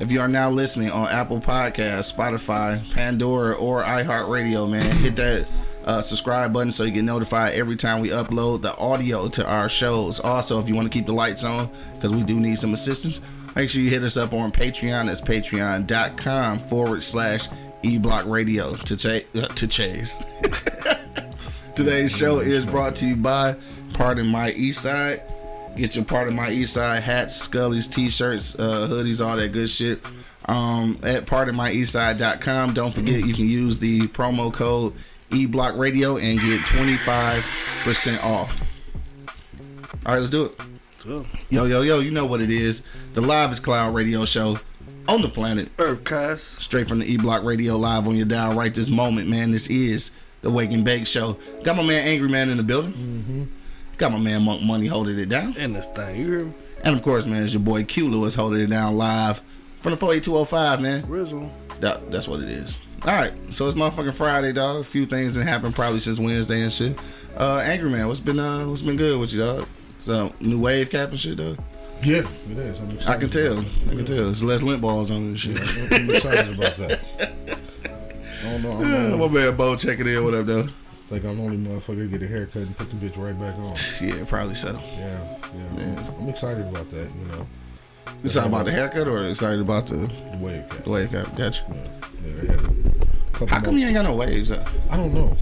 If you are now listening on Apple Podcasts, Spotify, Pandora, or iHeartRadio, man, hit that uh, subscribe button so you get notified every time we upload the audio to our shows. Also, if you want to keep the lights on, because we do need some assistance, make sure you hit us up on Patreon. That's patreon.com forward slash eblock radio to, uh, to chase. Today's show is brought to you by Pardon My East Side. Get your Pardon My East Side hats, scullies, t-shirts, uh, hoodies, all that good shit. Um, at pardonmyeastside.com. Don't forget you can use the promo code eblockradio and get 25% off. All right, let's do it. Yo, yo, yo, you know what it is. The Live is Cloud radio show on the planet Earth, Earthcast. straight from the E Block Radio live on your dial right this moment, man. This is the Wake and Bake Show. Got my man Angry Man in the building. Mm-hmm. Got my man Monk Money holding it down. In this thing, you hear me? And of course, man, it's your boy Q Lewis holding it down live from the 48205, man. Rizzle. That, that's what it is. All right, so it's motherfucking Friday, dog. A few things that happened probably since Wednesday and shit. Uh, Angry Man, what's been uh, what's been good with you, dog? So new wave cap and shit, dog. Yeah, it is. I'm. I can tell. I can tell. There's less lint balls on this shit. I'm excited about that. I don't know. I'm the my only, man Bo checking in. What up, though? Like I'm the only motherfucker to get a haircut and put the bitch right back on. Yeah, probably so. Yeah, yeah. I'm, I'm excited about that. You know, You excited about the haircut or excited about the, the wave cap. the wave cap? Gotcha. Yeah, yeah, they had a couple How come more- you ain't got no waves? Though? I don't know.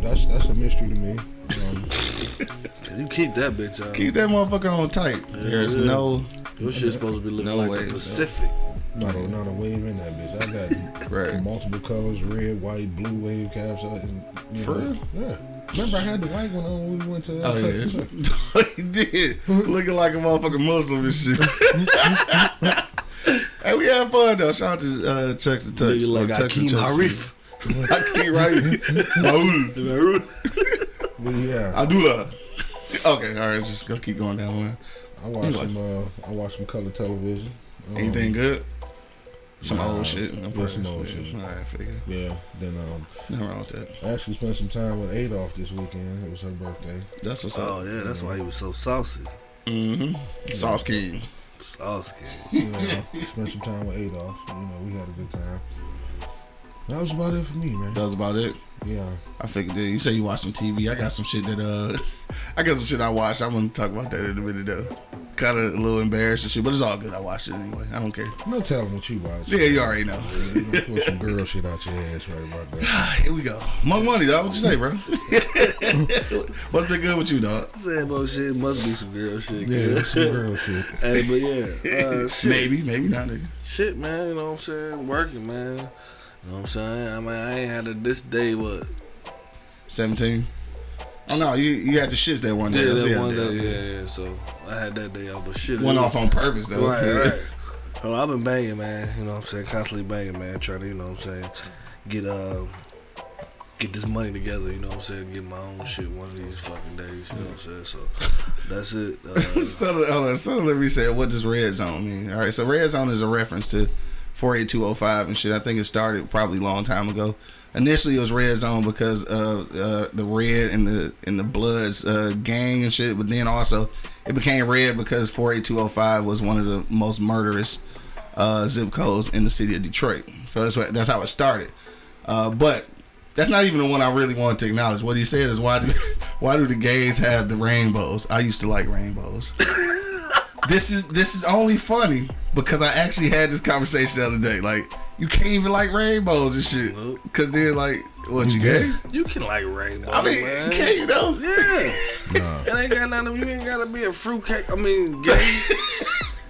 That's that's a mystery to me. Um, You keep that bitch on. Keep that motherfucker on tight. There's yeah. no Your shit's supposed to be looking No like way. the Pacific. Not a not a wave in that bitch. I got Right. multiple colors: red, white, blue wave caps. uh, And, you For know, real? Yeah. Remember, I had the white one on when we went to. Uh, Oh Texas? yeah, he did. Looking like a motherfucking Muslim and shit. hey, we had fun though. Shout out to uh, Chucks and Tucks. Nigga like or Tucks and Akeem Chucks. Harif. Hakeem Harif. Raul. But yeah, Abdullah. Okay, all right. Just go keep going down the line. I watched Anyway. some. Uh, I watched some color television. Um, Anything good? Some Nah, old shit. I'm yeah, some old shit. All right, figure. Yeah. Then um, Nothing wrong with that. I actually spent some time with Adolf this weekend. It was her birthday. That's what's Oh up. yeah, that's why he was so saucy. Mm-hmm. Sauce King. Saucy. You know, spent some time with Adolf. You know, we had a good time. That was about it for me, man. That was about it. Yeah. I figured that you say you watch some TV. I got some shit that uh, I got some shit I watched. I'm gonna talk about that in a minute though. Kind of a little embarrassed and shit, but it's all good. I watched it anyway. I don't care. No telling what you watch. Yeah, you already know. You gonna pull some girl shit out your ass right about that. Here we go. Monk money, dog. What you say, bro? What's been good with you, dog? Saying about shit must be some girl shit. Yeah, Yeah. some girl shit. hey, but yeah, uh, shit. Maybe, maybe not, nigga. Shit, man. You know what I'm saying? Working, man. You know what I'm saying? I mean, I ain't had a this day, what? Seventeen. Oh no, you you had the shits that one day. Yeah, that one day. day. Yeah, yeah. So I had that day off, but shit. Went off on purpose though. Right, right. So I've been banging, man. You know what I'm saying? Constantly banging, man. Trying to, you know what I'm saying, get uh get this money together, you know what I'm saying, get my own shit one of these fucking days, you know what I'm saying? So that's it. Uh, so, hold on, me say, what does red zone mean? All right, so red zone is a reference to 48205 and shit. I think it started probably a long time ago. Initially, it was red zone because of uh, the red and the and the Bloods uh, gang and shit. But then also, it became red because 48205 was one of the most murderous uh, zip codes in the city of Detroit. So that's what, that's how it started. Uh, but that's not even the one I really wanted to acknowledge. What he said is why do why do the gays have the rainbows? I used to like rainbows. This is this is only funny because I actually had this conversation the other day. Like you can't even like rainbows and shit. Nope. Cause then like what you gay? you can like rainbow, I mean, man. can you know? Yeah. Nah. It ain't got nothing. You ain't gotta be a fruitcake. I mean, gay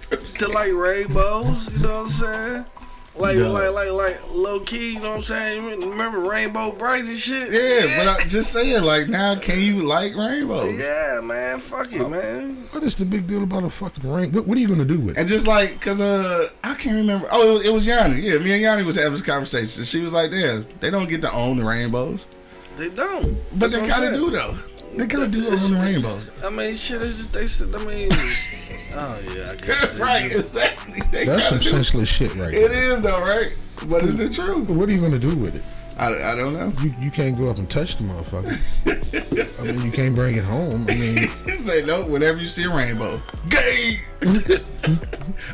to like rainbows. You know what I'm saying? Like, Duh. like, like, like, low key. You know what I'm saying? Remember Rainbow Brite and shit? Yeah, but I'm just saying, like, now can you like rainbow? Yeah, man. Fuck it, man. What is the big deal about a fucking ring? What, what are you gonna do with it? And just like, cause uh, I can't remember. Oh, it was, it was Yanni. Yeah, me and Yanni was having this conversation. She was like, "Damn, they don't get to own the rainbows, They don't. but That's they what I'm kind of do though. They kind of do own the rainbows, I mean, shit. It's just they said. I mean, oh yeah, I guess. They right? Exactly. They That's kind some of do. senseless shit right It there. is though, right? But it's the truth. What are you gonna do with it? I, I don't know. You you can't go up and touch the motherfucker. I mean, you can't bring it home. I mean, say no whenever you see a rainbow. Gay.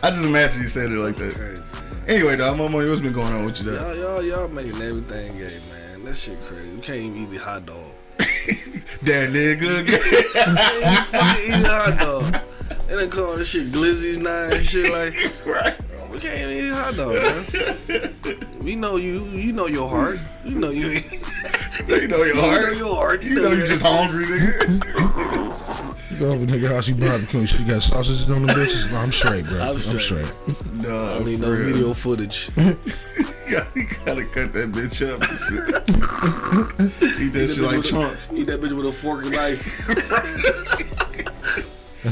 I just imagine you said it like that. Crazy. Anyway, though, my money, what's been going on with you, though? Y'all, y'all, y'all making everything gay, man. That shit crazy. You can't even eat the hot dog. That nigga. gay. You can't fucking eat a hot dog. They call this shit glizzies now and shit like. right. We can't even eat hot dog, man. We know you. You know your heart. You know you. So you know your You know your heart. You know you just hungry, nigga. you go over to nigga house, you barbecue, she got sausages on the bitches. No, I'm straight, bro. I'm I'm straight. straight. no, I need no real. video footage. You gotta, you gotta cut that bitch up. and shit. Eat that shit like chunks. Eat that bitch with a fork and knife.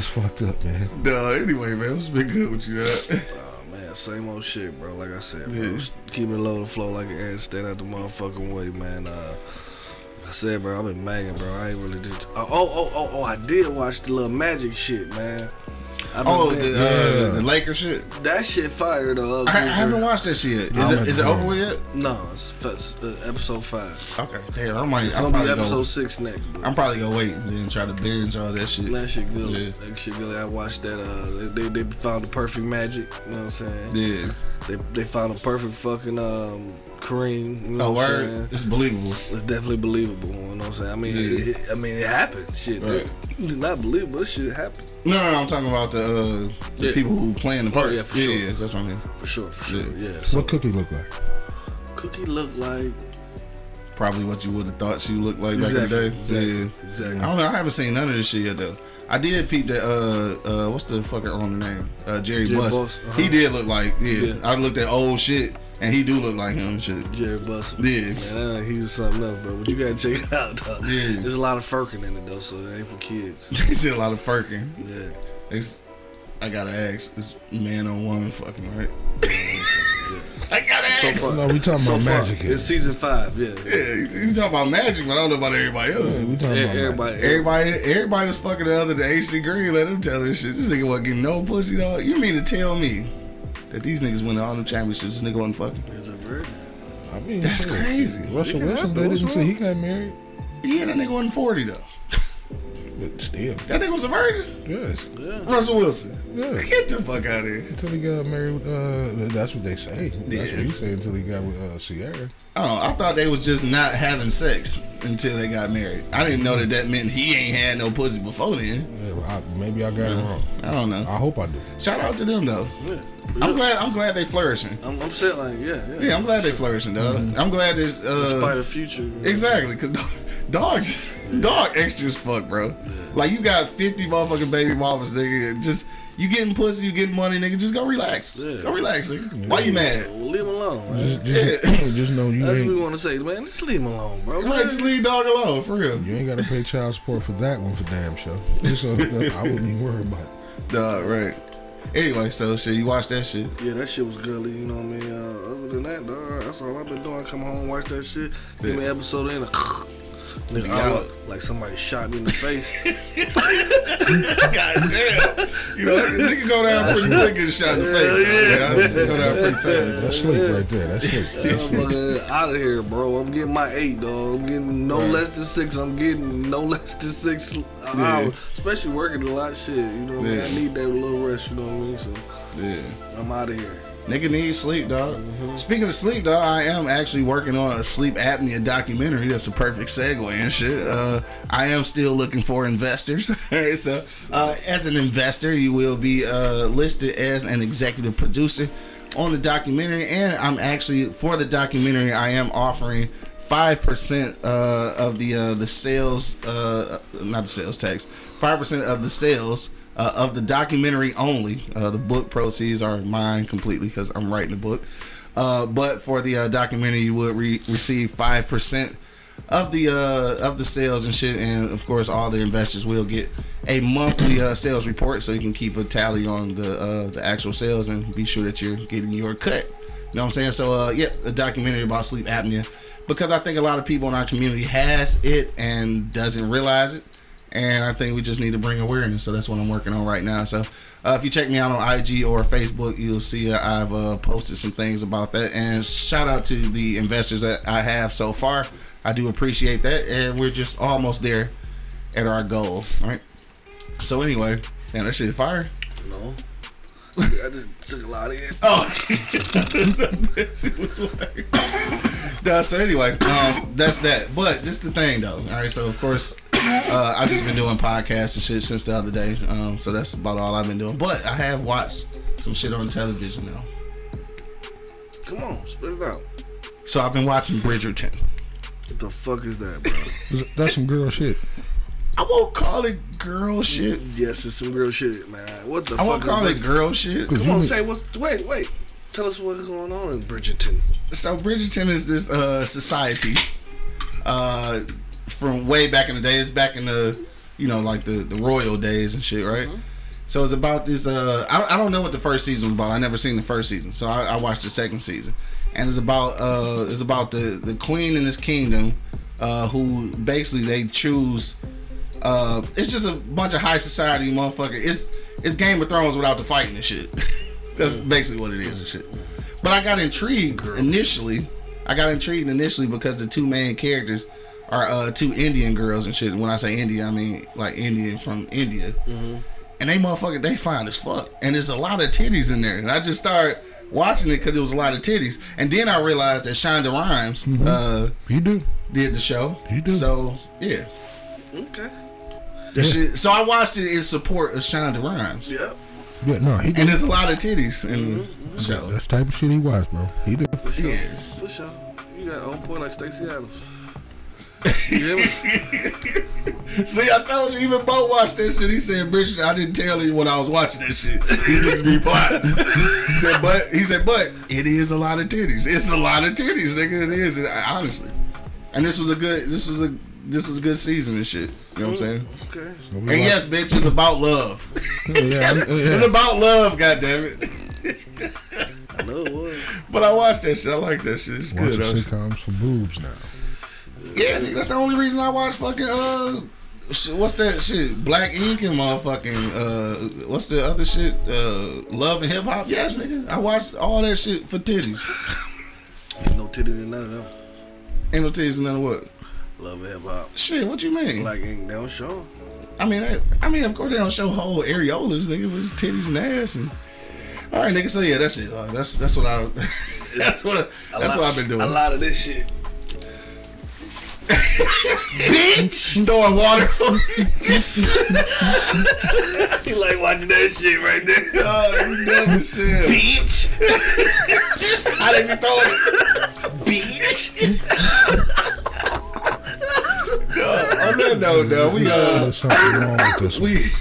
That's fucked up, man. No, anyway, man, what's been good with you? Dog? Oh man, same old shit, bro. Like I said, bro. Yeah. Keep it low to flow like an ant. Stand out the motherfucking way, man. Uh, like I said, bro, I've been banging, bro. I ain't really do. Oh, oh, oh, oh, oh, I did watch the little magic shit, man. I've Oh, banging- the, uh, Yeah. the Laker shit. that shit fired though. I, I haven't watched that shit yet. Is it, is it over with yet? No, it's f- uh, episode five. Okay, damn. I might. It's I'm gonna be probably episode go. six next, bro. I'm probably gonna wait and then try to binge all that shit. that shit good. Yeah. That shit good. I watched that. Uh, they, they they found the perfect magic. You know what I'm saying? Yeah. They they found a perfect fucking um Kareem. You know Oh, what word. saying? It's believable. It's definitely believable. You know what I'm saying? I mean, Yeah. it, I mean, it happened. Shit, Right. it's not believable. This shit happened No, no, no, I'm talking about the uh, the Yeah. people who playing the Oh, parts. yeah, for yeah, sure. yeah, that's what I mean. for sure. For sure. Yeah. Yeah. So What cookie look like? Cookie look like Probably what you would have thought she looked like exactly, back in the day. exactly, Yeah. exactly. I don't know. I haven't seen none of this shit yet though. I did peep that. Uh, uh, what's the fucking the name? Uh, Jerry, Jerry Buss. Buss, uh-huh. He did look like. Yeah, Yeah. I looked at old shit, and he do look like him. and Shit. Jerry Bussell. Yeah. Man, uh, he was something else, bro. But you gotta check it out, though. Yeah. There's a lot of firking in it, though, so it ain't for kids. He did a lot of furking. Yeah. It's, I gotta ask, is man or woman fucking right? I gotta ask. Far, No, we talking so about far, magic here. it's season five. Yeah. yeah, you talking about magic, but I don't know about everybody else. Yeah, we talking Yeah, about everybody, Everybody, everybody was fucking the other day. AC Green, let him tell this shit. This nigga wasn't getting no pussy, dog. You mean to tell me that these niggas winning all them championships? This nigga wasn't fucking. It's a virgin. I mean, That's shit. crazy. Russell Yeah, Wilson what's dated until wrong? he got married, Yeah, that nigga wasn't 40 though. but still, That nigga was a virgin. yes, Yeah. Russell Wilson. yeah. Get the fuck out of here. Until he got married with, uh, that's what they say. That's Yeah. what he said until he got with uh, Ciara. Oh, I thought they was just not having sex until they got married. I didn't know that that meant he ain't had no pussy before then. Yeah, well, I, maybe I got it wrong. I don't know. I hope I do. Shout out to them though. Yeah. I'm glad. I'm glad they flourishing. I'm, I'm saying like, yeah, yeah. Yeah, I'm glad they flourishing, dog. I'm glad there's Despite uh, the future. exactly because dog just dog extra as fuck, bro. Like you got 50 motherfucking baby mamas, nigga. Just you getting pussy, you getting money, nigga. Just go relax. Yeah. Go relax, nigga. Why you mad? Well, leave him alone, man. Just, just, just know you That's what we want to say, man. Just leave him alone, bro. Right, just leave dog alone for real. you ain't got to pay child support for that one for damn sure. Just, uh, I wouldn't even worry about it. Dog, right. Anyway, so shit, you watch that shit. Yeah, that shit was girly, you know what I mean? Uh, other than that, dog, that's all I've been doing. Come home, watch that shit. Give me an episode in. Nigga, I look like somebody shot me in the face. God damn. You know, nigga go down pretty quick and shot in the face. Yeah, yeah. I see go down pretty fast. That's sleep right there. That's sleep. I'm out of here, bro. I'm getting my eight, dog. I'm getting no less than six. I'm getting no less than six hours. Especially working a lot of shit. You know what I mean? I need that little rest, you know what I mean? So Yeah. I'm out of here. Nigga need sleep, dog. Speaking of sleep, dog, I am actually working on a sleep apnea documentary. That's a perfect segue and shit. Uh, I am still looking for investors. Alright, so, uh, as an investor, you will be uh, listed as an executive producer on the documentary, and I'm actually for the documentary. I am offering five percent uh, of the uh, the sales, uh, not the sales tax, five percent of the sales uh, of the documentary only. Uh, the book proceeds are mine completely because I'm writing the book. Uh, but for the uh, documentary, you would re- receive five percent of the uh, of the sales and shit, and of course, all the investors will get a monthly uh, sales report, so you can keep a tally on the the actual sales and be sure that you're getting your cut. You know what I'm saying? So, yep, a documentary about sleep apnea because I think a lot of people in our community has it and doesn't realize it, and I think we just need to bring awareness. So that's what I'm working on right now. So. Uh, if you check me out on IG or Facebook, you'll see uh, I've uh, posted some things about that. And shout out to the investors that I have so far. I do appreciate that, and we're just almost there at our goal, right? So anyway, man, that shit fire. No. I just took a lot of it. Oh, that was fire. no, so anyway, um, that's that. But this the thing though. All right, so of course, uh, I just been doing podcasts and shit since the other day. Um, so that's about all I've been doing. But I have watched some shit on television now. Come on, spit it out. So I've been watching Bridgerton. What the fuck is that, bro? That's some girl shit. I won't call it girl shit. yes, it's some real shit, man. What the I fuck? I won't call it girl shit. Come on, say what's. Wait, wait. Tell us what's going on in Bridgerton. So Bridgerton is this uh, society uh, from way back in the days, back in the you know like the, the royal days and shit, right? So it's about this. Uh, I, I don't know what the first season was about. I never seen the first season, so I, I watched the second season, and it's about uh, it's about the the queen in this kingdom, uh, who basically they choose. Uh, it's just a bunch of high society motherfucker. It's it's Game of Thrones without the fighting and shit. That's basically what it is and shit. But I got intrigued initially. I got intrigued initially because the two main characters are uh, two Indian girls and shit. When I say India, I mean like Indian from India. And they motherfucker, they fine as fuck. And there's a lot of titties in there. And I just started watching it because it was a lot of titties. And then I realized that Shonda Rhimes uh, You do. did the show. You do. So yeah. Okay. That shit- so I watched it in support of Shonda Rhimes. Yep. Yeah, no, he And there's a lot of titties in the show. That's type of shit he watched, bro. He did. For sure. Yeah. For sure. You got on point like Stacy Adams. You? See, I told you, even Bo watched that shit. He said, Bridget, I didn't tell you when I was watching that shit. He just be quiet. he said, but he said, but it is a lot of titties. It's a lot of titties, nigga. It is, honestly. And this was a good this was a this was a good season and shit. You know what I'm mm, saying? Okay. And watch- yes, bitch, it's about love. Oh, yeah, oh, yeah, It's about love, goddammit. I know it was. But I watched that shit. I like that shit. It's Watching good. though. sitcoms for boobs now. Yeah, nigga, that's the only reason I watch fucking uh, what's that shit? Black Ink and motherfucking uh, what's the other shit? Uh, Love and Hip Hop. Yes, nigga, I watched all that shit for titties. Ain't no titties in none of them. Ain't no titties, none of what? Love and hip hop. Shit, what you mean? Like ain't they don't show. I mean, I, I mean, of course they don't show whole areolas, nigga, with titties and ass and. All right, nigga. So yeah, that's it. Uh, that's that's what I. that's what that's what I've been doing. A lot of this shit. Bitch, throwing water. You like watching that shit right there. oh, you dumb as hell. Bitch. I didn't even throw it. Bitch. On that note, though, we uh, wrong with this we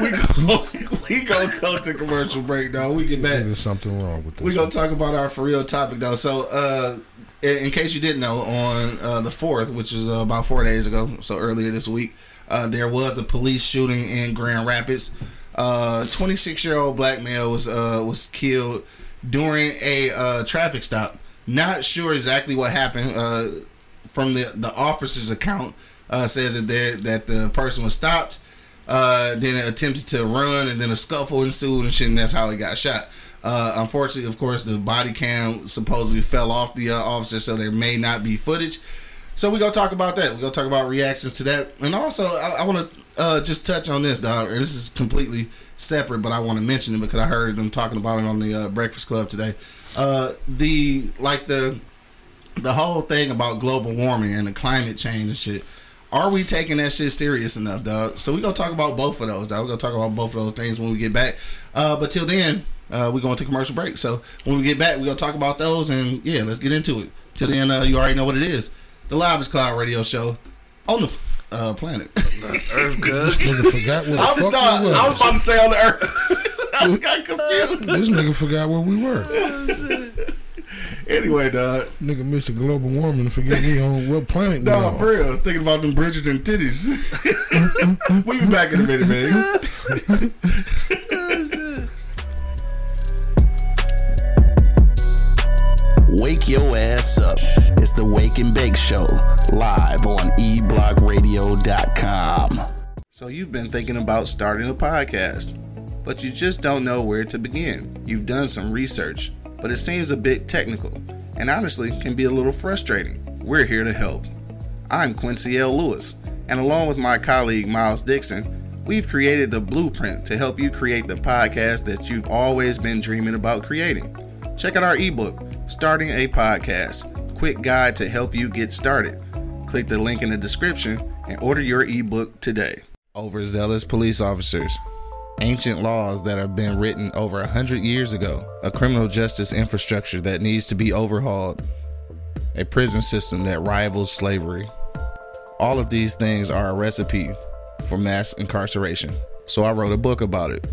we go we gonna go to commercial break, though. We get back. There's something wrong with this. We gonna talk about our for real topic, though. So, uh, in, in case you didn't know, on uh, the fourth, which is uh, about four days ago, so earlier this week, uh, there was a police shooting in Grand Rapids. Uh, 26 year old black male was uh was killed during a uh, traffic stop. Not sure exactly what happened. Uh, from the the officer's account, uh, says that there that the person was stopped, uh, then attempted to run, and then a scuffle ensued and that's how he got shot. Uh, unfortunately, of course, the body cam supposedly fell off the uh, officer, so there may not be footage. So we're gonna talk about that. We're gonna talk about reactions to that, and also I, I want to uh, just touch on this, dog. This is completely separate, but I want to mention it because I heard them talking about it on the uh, Breakfast Club today. Uh, the like the the whole thing about global warming and the climate change and shit. Are we taking that shit serious enough, dog? So we're gonna talk about both of those, dog. We're gonna talk about both of those things when we get back. Uh, but till then, uh, we're going to commercial break. So when we get back, we're gonna talk about those and yeah, let's get into it. Till then, uh, you already know what it is. The Live is Cloud Radio Show on the uh, planet? Earth, cuz. Nigga forgot where the I was, fuck we. I was about to say on the Earth. I got confused. This nigga forgot where we were. Anyway, dog. Nigga missed the global warming forget we on what planet we No, on. for real. Thinking about them Bridgerton titties. we'll be back in a minute, man. Wake your ass up. It's the Wake and Bake Show, live on eblockradio.com. So you've been thinking about starting a podcast, but you just don't know where to begin. You've done some research, but it seems a bit technical and honestly can be a little frustrating. We're here to help. I'm Quincy L. Lewis, and along with my colleague Miles Dixon, we've created the blueprint to help you create the podcast that you've always been dreaming about creating. Check out our ebook, Starting a Podcast Quick Guide to Help You Get Started. Click the link in the description and order your ebook today. Overzealous police officers. Ancient laws that have been written over a hundred years ago. A criminal justice infrastructure that needs to be overhauled. A prison system that rivals slavery. All of these things are a recipe for mass incarceration. So I wrote a book about it.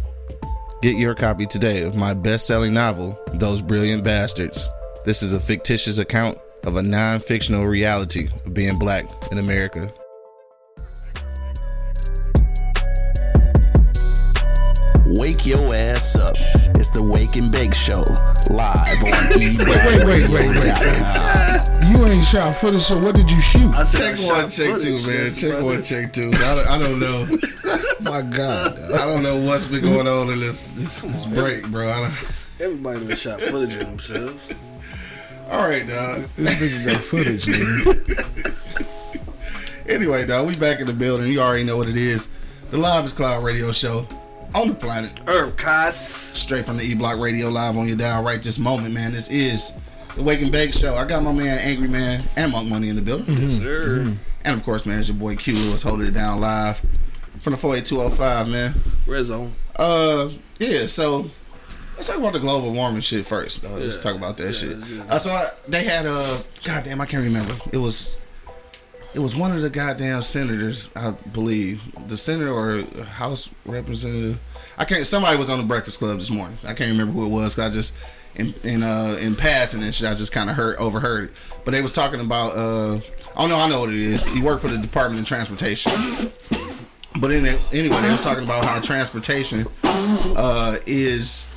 Get your copy today of my best selling novel, Those Brilliant Bastards. This is a fictitious account of a non fictional reality of being black in America. Wake your ass up. It's the Wake and Bake Show, live on wait, wait, wait, wait. eblockradio.com. You ain't shot footage, so what did you shoot? I Check I one, check footage, two, man. Check about one, check two. I don't, I don't know. My God. I don't know what's been going on in this this, this break, bro. I don't, Everybody done shot footage of themselves. All right, dog. This nigga got footage, man. Anyway, dog, we back in the building. You already know what it is. The Live is Cloud Radio Show on the planet. Earth, cuz. Straight from the E Block Radio Live on your dial right this moment, man. This is the Wake and Bake Show. I got my man Angry Man and Monk Money in the building. Sir. And of course, man, it's your boy Q Lewis holding it down live from the 48205, man. Red zone. Uh, yeah. So let's talk about the global warming shit first. Uh, let's Yeah. talk about that Yeah, shit. let's do that. Uh, so I, they had a goddamn, I can't remember. It was, it was one of the goddamn senators, I believe, the senator or House representative. I can't. Somebody was on the Breakfast Club this morning. I can't remember who it was. 'cause I just in in uh in passing and shit, I just kind of heard overheard it. But they was talking about uh. Oh no, I know what it is. He worked for the Department of Transportation. But in anyway, they was talking about how transportation uh, is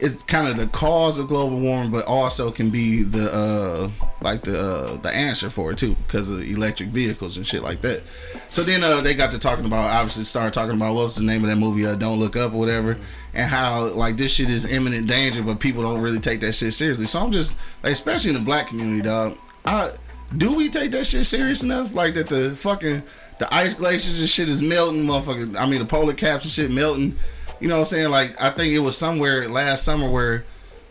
is kind of the cause of global warming, but also can be the uh, like the uh, the answer for it too, because of electric vehicles and shit like that. So then uh, they got to talking about obviously started talking about what's the name of that movie, uh, Don't Look Up or whatever, and how like this shit is imminent danger, but people don't really take that shit seriously. So I'm just like, especially in the black community, dog. I do we take that shit serious enough? Like that the fucking the ice glaciers and shit is melting, motherfucker. I mean the polar caps and shit melting. You know what I'm saying? Like I think it was somewhere last summer where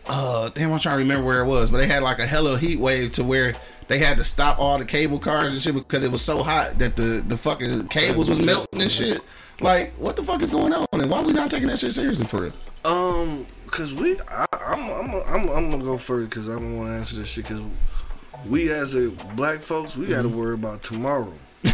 uh damn I'm trying to remember where it was, but they had like a hella heat wave to where they had to stop all the cable cars and shit because it was so hot that the the fucking cables was melting and shit. Like what the fuck is going on? And why we not taking that shit seriously for real? Um, cause we, I, I'm, I'm, I'm, I'm gonna go first because I don't want to answer this shit. Cause we as a black folks, we gotta worry about tomorrow.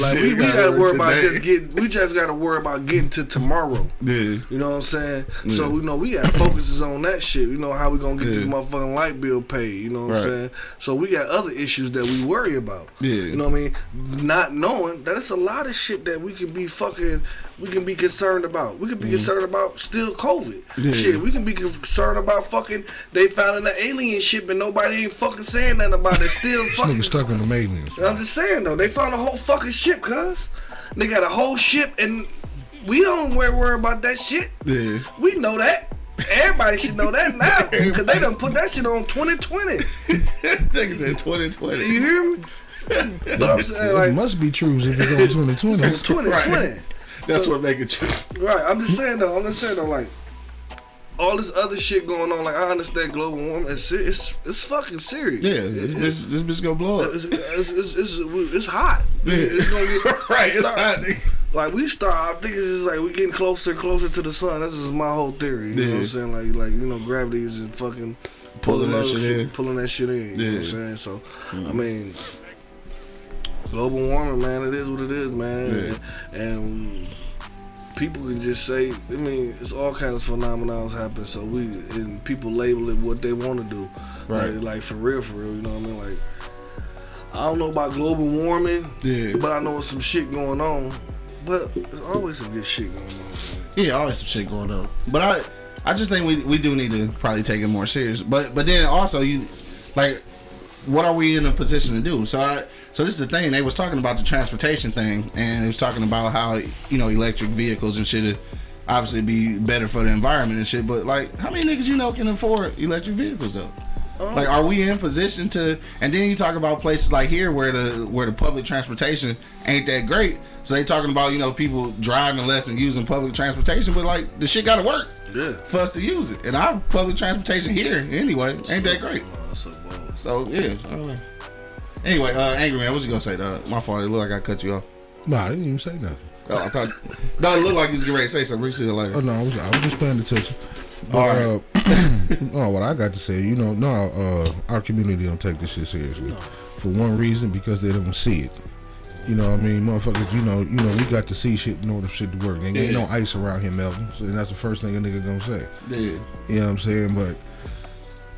Like we, we gotta worry about just getting. We just gotta worry about getting to tomorrow. Yeah. You know what I'm saying? So you know we got focuses on that shit. You know how we gonna get this motherfucking light bill paid. You know what Right. I'm saying? So we got other issues that we worry about. Yeah. You know what I mean? Not knowing that it's a lot of shit that we can be fucking. We can be concerned about. We can be mm-hmm. concerned about still COVID. Yeah. Shit, we can be concerned about fucking. They found an alien ship and nobody ain't fucking saying nothing about it. Still fucking. stuck on the aliens. I'm just saying though, they found a whole fucking ship, cuz. They got a whole ship and we don't worry, worry about that shit. Yeah. We know that. Everybody should know that now. Because they done put that shit on 2020. Niggas in 2020. You hear me? But I'm saying, like, It must be true if it's on 2020. 2020. That's what make it true. Right. I'm just saying though, I'm just saying though, like, all this other shit going on, like, I understand global warming. It's, it's, it's fucking serious. Yeah, this bitch, this bitch gonna blow up. It's, it's, it's, it's, it's hot. Yeah. It's gonna get right, it's hot. Like we start, I think it's just like we getting closer and closer to the sun. This is my whole theory. You know what I'm saying? Like, like you know, gravity is fucking Pulling that shit in. pulling that shit in. You know what I'm saying? So, I mm-hmm. mean, global warming, man, it is what it is, man. Yeah. And, and people can just say, I mean, it's all kinds of phenomena happen. So we and people label it what they want to do, Right. Like, like for real, for real. You know what I mean? Like I don't know about global warming, Yeah. but I know some shit going on. But there's always some good shit going on. man. Yeah, always some shit going on. But I, I just think we we do need to probably take it more serious. But but then also you, like, what are we in a position to do? So I so this is the thing. They was talking about the transportation thing, and it was talking about how you know electric vehicles and shit. Obviously, be better for the environment and shit. But like, how many niggas you know can afford electric vehicles though? Um, like, are we in position to? And then you talk about places like here where the where the public transportation ain't that great. So they talking about you know people driving less and using public transportation, but like the shit got to work Yeah. for us to use it. And our public transportation here anyway ain't that great. Oh, that's so bold. So yeah. I don't know. Anyway, uh, angry man, what you gonna say? Dog? My fault. It looked like I cut you off. Nah, I didn't even say nothing. Oh, I thought. no, it looked like you was getting ready to say something. We see you later. Oh no, I was, I was just paying attention. But, All right. uh, no, what I got to say, you know, no, uh, our community don't take this shit seriously. For one reason, because they don't see it. You know what I mean, motherfuckers. You know, you know, we got to see shit in order for shit to work. Ain't, ain't no ice around here, Melvin. So that's the first thing a nigga gonna say. Yeah. You know what I'm saying? But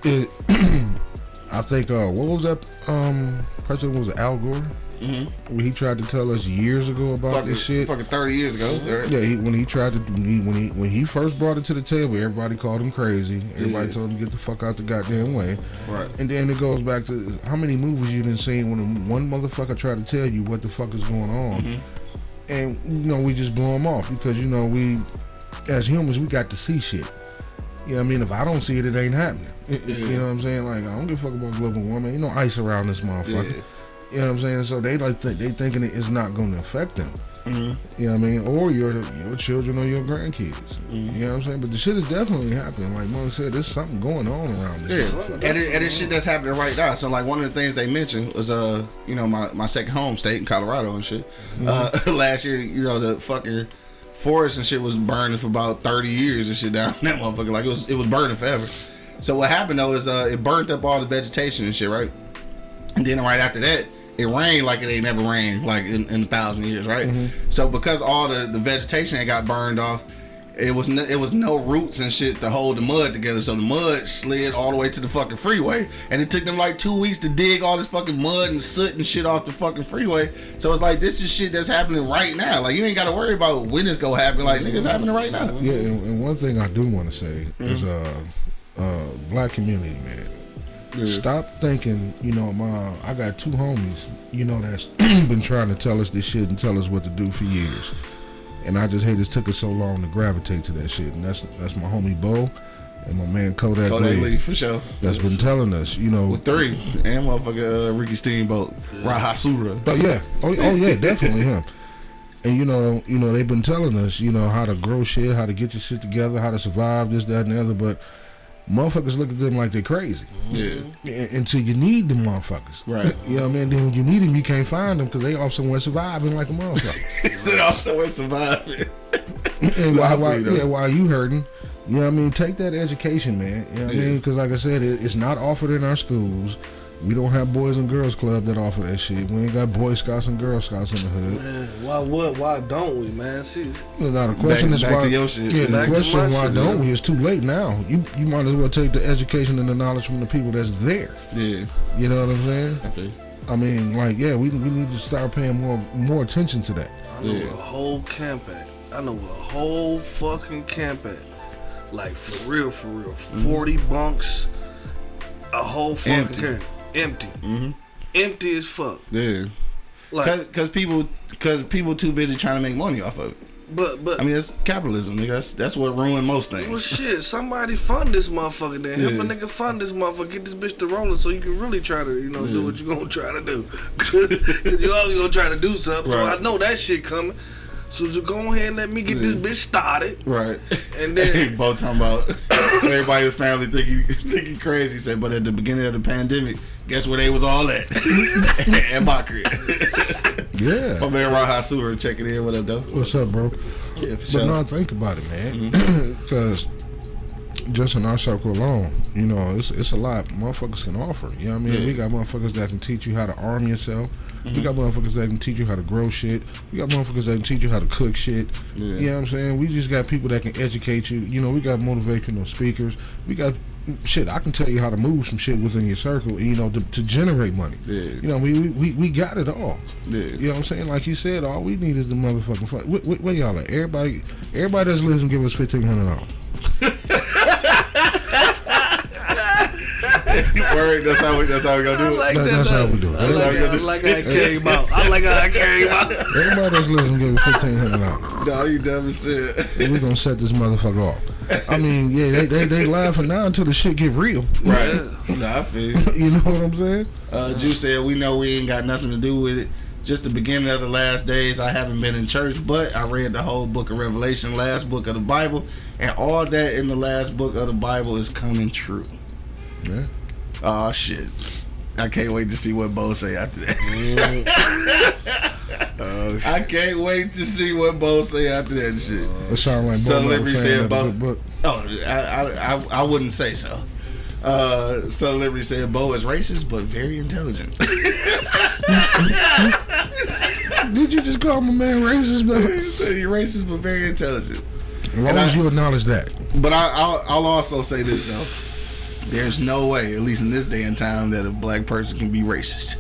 it, I think, uh, what was that? Um, president was it Al Gore. Mm-hmm. When he tried to tell us years ago about Fucking, this shit. fucking thirty years ago. right? Yeah, he, when he tried to when he, when he when he first brought it to the table, everybody called him crazy. Everybody Yeah. told him get the fuck out the goddamn way. Right. And then it goes back to how many movies you done seen when one motherfucker tried to tell you what the fuck is going on, Mm-hmm. and you know we just blow them off because you know we as humans we got to see shit. You know what I mean? If I don't see it, it ain't happening. It- it- You know what I'm saying? Like I don't give a fuck about global warming. You know, ice around this motherfucker. Yeah. You know what I'm saying? So they like think they thinking it is not going to affect them. Mm-hmm. You know what I mean? Or your your children or your grandkids. You know what I'm saying? But the shit is definitely happening. Like Mom said, there's something going on around Yeah, this. and it, and it's shit that's happening right now. So like one of the things they mentioned was uh you know my, my second home state in Colorado and shit. Uh, last year you know the fucking forest and shit was burning for about thirty years and shit down that motherfucker. Like it was it was burning forever. So what happened though is uh it burnt up all the vegetation and shit right. And then right after that, it rained like it ain't never rained like in, in a thousand years, right? So because all the, the vegetation had got burned off, it was no, it was no roots and shit to hold the mud together. So the mud slid all the way to the fucking freeway, and it took them like two weeks to dig all this fucking mud and soot and shit off the fucking freeway. So it's like this is shit that's happening right now. Like you ain't got to worry about when it's gonna happen. Like niggas happening right now. Yeah, and, and one thing I do want to say is uh uh black community, man. Stop thinking, you know, my I got two homies, you know, that's been trying to tell us this shit and tell us what to do for years. And I just hate it took us so long to gravitate to that shit. And that's that's my homie Bo and my man Kodak, Kodak Lee, Lee for sure. that's been telling us, you know, With three and motherfucker uh, Ricky Steamboat, Rahasura. Oh yeah, oh, oh yeah, definitely him. And you know, you know, they've been telling us, you know, how to grow shit, how to get your shit together, how to survive this, that, and the other. But motherfuckers look at them like they're crazy Yeah, A- until you need the motherfuckers. right. You know what I mean? Then when you need them, you can't find them because they off somewhere surviving like a motherfucker. It also we're surviving? and while, while, Lovely, though. yeah, while you hurting, you know what I mean? Take that education, man. You know what I mean? Because like I said, it, it's not offered in our schools. We don't have boys and girls club that offer that shit. We ain't got Boy Scouts and Girl Scouts in the hood. Man, why what? Why don't we, man? See, Now the question Back- is back why. to your shit. Yeah, the Back to question my why shit, don't yeah. we? It's too late now. You you might as well take the education and the knowledge from the people that's there. Yeah, You know what I'm saying? I. I mean, like, yeah, we we need to start paying more more attention to that. I know Yeah. a whole camp at. I know a whole fucking camp at. Like for real, for real. Mm-hmm. 40 bunks. A whole fucking Empty. camp. Empty. Mm-hmm. Empty as fuck. Yeah, Like, because people because people too busy trying to make money off of it. but but I mean, it's capitalism. Nigga. That's that's what ruined most things. well, shit. Somebody fund this motherfucker. Then help a nigga fund this motherfucker. Get this bitch to rolling so you can really try to you know do what you gonna try to do. Cause you always gonna try to do something. So I know that shit coming. So just go ahead and let me get this bitch started. Right. And then- both talking about everybody in his family thinking he think he crazy. He said, but at the beginning of the pandemic, guess where they was all at? at my crib. Yeah. My man Raha Sewer checking in. What up, though? What's up, bro? Yeah, for sure. But sure. no, think about it, man. Mm-hmm. Because just in our circle alone, you know, it's it's a lot motherfuckers can offer. You know what I mean? Yeah. We got motherfuckers that can teach you how to arm yourself. We got mm-hmm. motherfuckers that can teach you how to grow shit. We got motherfuckers that can teach you how to cook shit. Yeah. You know what I'm saying? We just got people that can educate you. You know, we got motivational speakers. We got shit. I can tell you how to move some shit within your circle. You know, to, to generate money. Yeah. You know, we, we we got it all. Yeah. You know what I'm saying? Like you said, all we need is the motherfucking fun. Where, where, where y'all at? Everybody, everybody that's listening, give us fifteen hundred dollars. Word. That's how we. That's how we gonna do it. like That- that. that's how we though. do it. I That's like, how we how, I do it. like how it came out. I like how it came out. Everybody that's listening, give us fifteen hundred dollars. No, you dumb as shit. We're gonna set this motherfucker off. I mean, yeah, they they, they laughing now until the shit get real. Right. Nah, I feel. you. You know what I'm saying? Uh, Juice said, "We know we ain't got nothing to do with it. Just the beginning of the last days. I haven't been in church, but I read the whole book of Revelation, last book of the Bible, and all that in the last book of the Bible is coming true. Yeah. Oh shit." I can't wait to see what Bo say after that. I can't wait to see what Bo say after that shit. It sound like Son Bo Liberty Liberty said said about- good book. Oh, I, I, I, I wouldn't say so. Uh, Liberty said Bo is racist, but very intelligent. Did you just call my man racist, said he racist, but very intelligent. As long And as I- you acknowledge that. But I, I'll, I'll also say this though: there's no way, at least in this day and time, that a black person can be racist.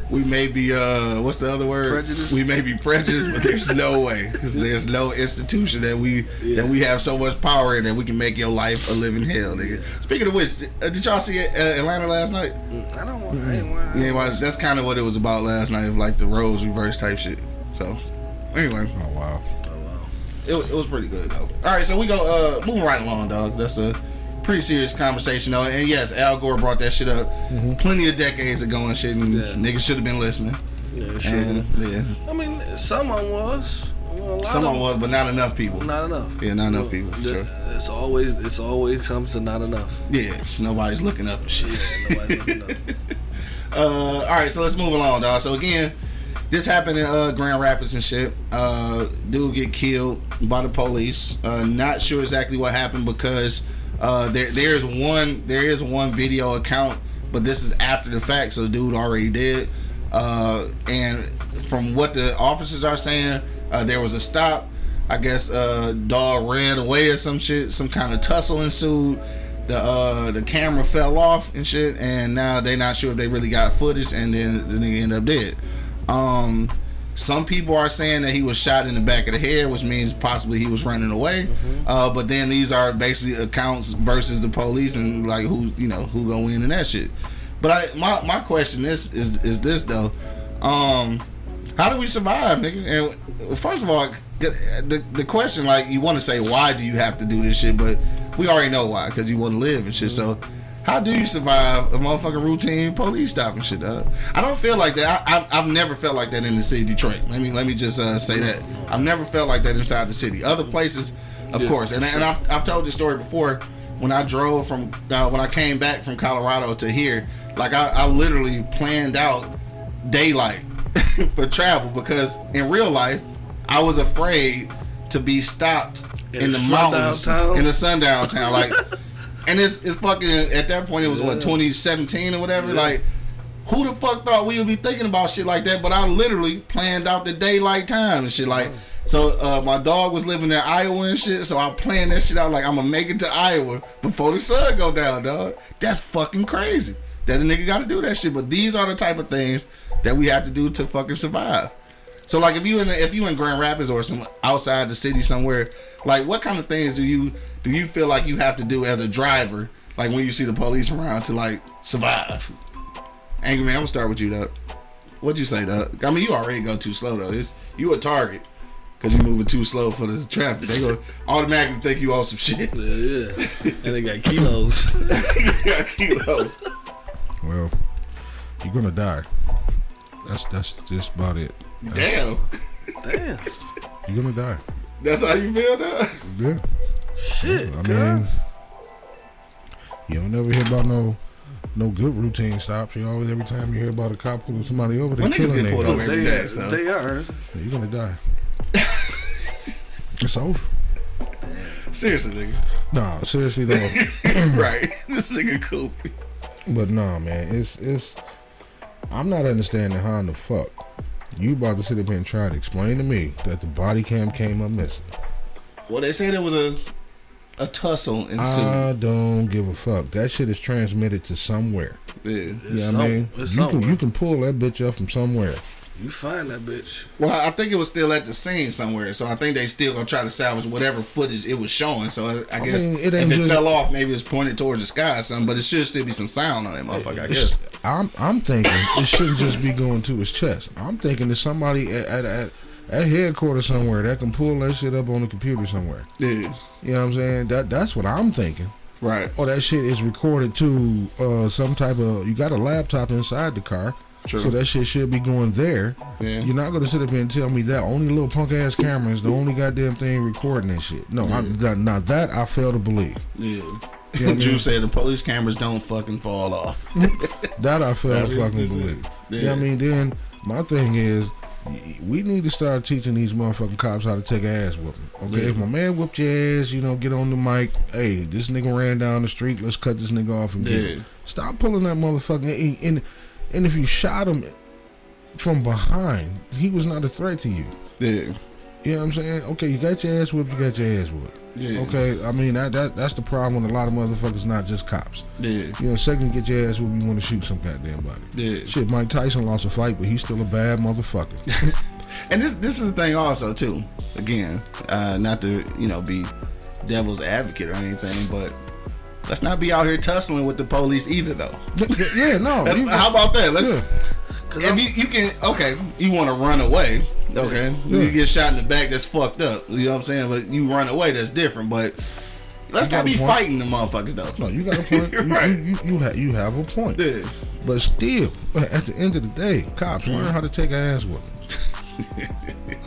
we may be, uh, what's the other word? Prejudiced? We may be prejudiced, but there's no way because there's no institution that we that we have so much power in that we can make your life a living hell, nigga. Speaking of which, uh, did y'all see uh, Atlanta last night? I don't want. I ain't want. Yeah, well, that's kind of what it was about last night, like the roles reverse type shit. So, anyway. Oh wow. Oh wow. It, it was pretty good though. All right, so we go uh moving right along, dog. That's a pretty serious conversation though. And yes, Al Gore brought that shit up plenty of decades ago and shit. And Yeah. niggas should have been listening. Yeah, sure. And yeah, I mean, someone was. Well, a lot someone of was, but not enough people. Not enough. Yeah, not enough people for sure. It's always. It's always comes to not enough. Yeah, just nobody's looking up and shit. Nobody's looking up. Uh, all right, so let's move along, dog. So again, this happened in uh, Grand Rapids and shit. Uh, dude get killed by the police. Uh, not sure exactly what happened because uh, there there's one there is one video account, but this is after the fact, so the dude already did. Uh, and from what the officers are saying, uh, there was a stop. I guess uh, dog ran away or some shit. Some kind of tussle ensued the uh the camera fell off and shit and now they're not sure if they really got footage and then the nigga end up dead um some people are saying that he was shot in the back of the head which means possibly he was running away uh but then these are basically accounts versus the police and like who you know who go in and that shit but i my, my question is is is this though um how do we survive, nigga? And first of all, the, the, the question, like, you want to say, why do you have to do this shit? But we already know why, because you want to live and shit. So, how do you survive a motherfucking routine police stopping shit? Uh, I don't feel like that. I, I, I've never felt like that in the city of Detroit. Let me let me just uh, say that. I've never felt like that inside the city. Other places, of course. And, and I've, I've told this story before. When I drove from, uh, when I came back from Colorado to here, like, I, I literally planned out daylight for travel because in real life I was afraid to be stopped in, In the mountains town? in a sundown town like and it's it's fucking at that point it was what 2017 or whatever? Like who the fuck thought we would be thinking about shit like that? But I literally planned out the daylight time and shit like so uh, my dog was living in Iowa and shit so I planned that shit out like I'm gonna make it to Iowa before the sun go down dog that's fucking crazy that a nigga gotta do that shit but these are the type of things that we have to do to fucking survive. So like if you in the, if you in Grand Rapids or some outside the city somewhere, like what kind of things do you do you feel like you have to do as a driver, like when you see the police around to like survive? Angry man, I'm gonna start with you, Doug. What'd you say, Doug? I mean, you already go too slow though. It's you a target because you're moving too slow for the traffic. They go automatically think you on some shit. Yeah, yeah. and they got kilos. Kilos. Well, you're gonna die. That's that's just about it. Damn, Damn. You're gonna die. that's how you feel, Doug. Yeah. Shit. I mean, you don't never hear about no no good routine stops. You always every time you hear about a cop pulling somebody over, they When niggas killing get pulled over every they, day, so they are. You're gonna die. it's over. seriously, nigga. Nah, seriously though. right. This nigga goofy. But nah, man, it's it's. I'm not understanding how in the fuck you about to sit up here and try to explain to me that the body cam came up missing. Well, they said it was a a tussle ensued. I don't give a fuck. That shit is transmitted to somewhere. yeah. You know what I mean? it's You can you can pull that bitch up from somewhere. You find that bitch. Well, I think it was still at the scene somewhere, so I think they still gonna try to salvage whatever footage it was showing. So I, I guess mean, it if it just- fell off, maybe it's pointed towards the sky or something. But it should still be some sound on that motherfucker. I guess. I'm I'm thinking it shouldn't just be going to his chest. I'm thinking there's somebody at at, at at headquarters somewhere that can pull that shit up on the computer somewhere. Yeah. You know what I'm saying? That that's what I'm thinking. Right. Or that shit is recorded to uh, some type of. You got a laptop inside the car, True. so that shit should be going there. Yeah. You're not gonna sit up here and tell me that only little punk ass camera is the only goddamn thing recording that shit. No, I, that, now that I fail to believe. Yeah. You know what I Drew said the police cameras don't fucking fall off. That I fail That to fucking believe. Yeah. You know what I mean? Then my thing is, we need to start teaching these motherfucking cops how to take an ass whooping. Okay, Yeah. if my man whooped your ass, you know, get on the mic. Hey, this nigga ran down the street. Let's cut this nigga off and get him. Stop pulling that motherfucking. And, and and if you shot him from behind, he was not a threat to you. Yeah. You know what I'm saying? Okay, you got your ass whooped. You got your ass whooped. Yeah. Okay, I mean that, that that's the problem with a lot of motherfuckers, not just cops. Yeah. You know, second get your ass whooped, you want to shoot some goddamn body. Yeah. Shit, Mike Tyson lost a fight, but he's still a bad motherfucker. And this this is the thing also too. Again, uh, not to you know be devil's advocate or anything, but let's not be out here tussling with the police either, though. yeah, no. How about that? Let's. Yeah. If you, you can okay, you want to run away, okay. Yeah. You get shot in the back, that's fucked up. You know what I'm saying? But you run away, that's different. But let's not be point. fighting the motherfuckers though. no, you got a point. You, Right. you, you, you, ha- you have a point. Yeah. But still, at the end of the day, cops learn how to take an ass whooping.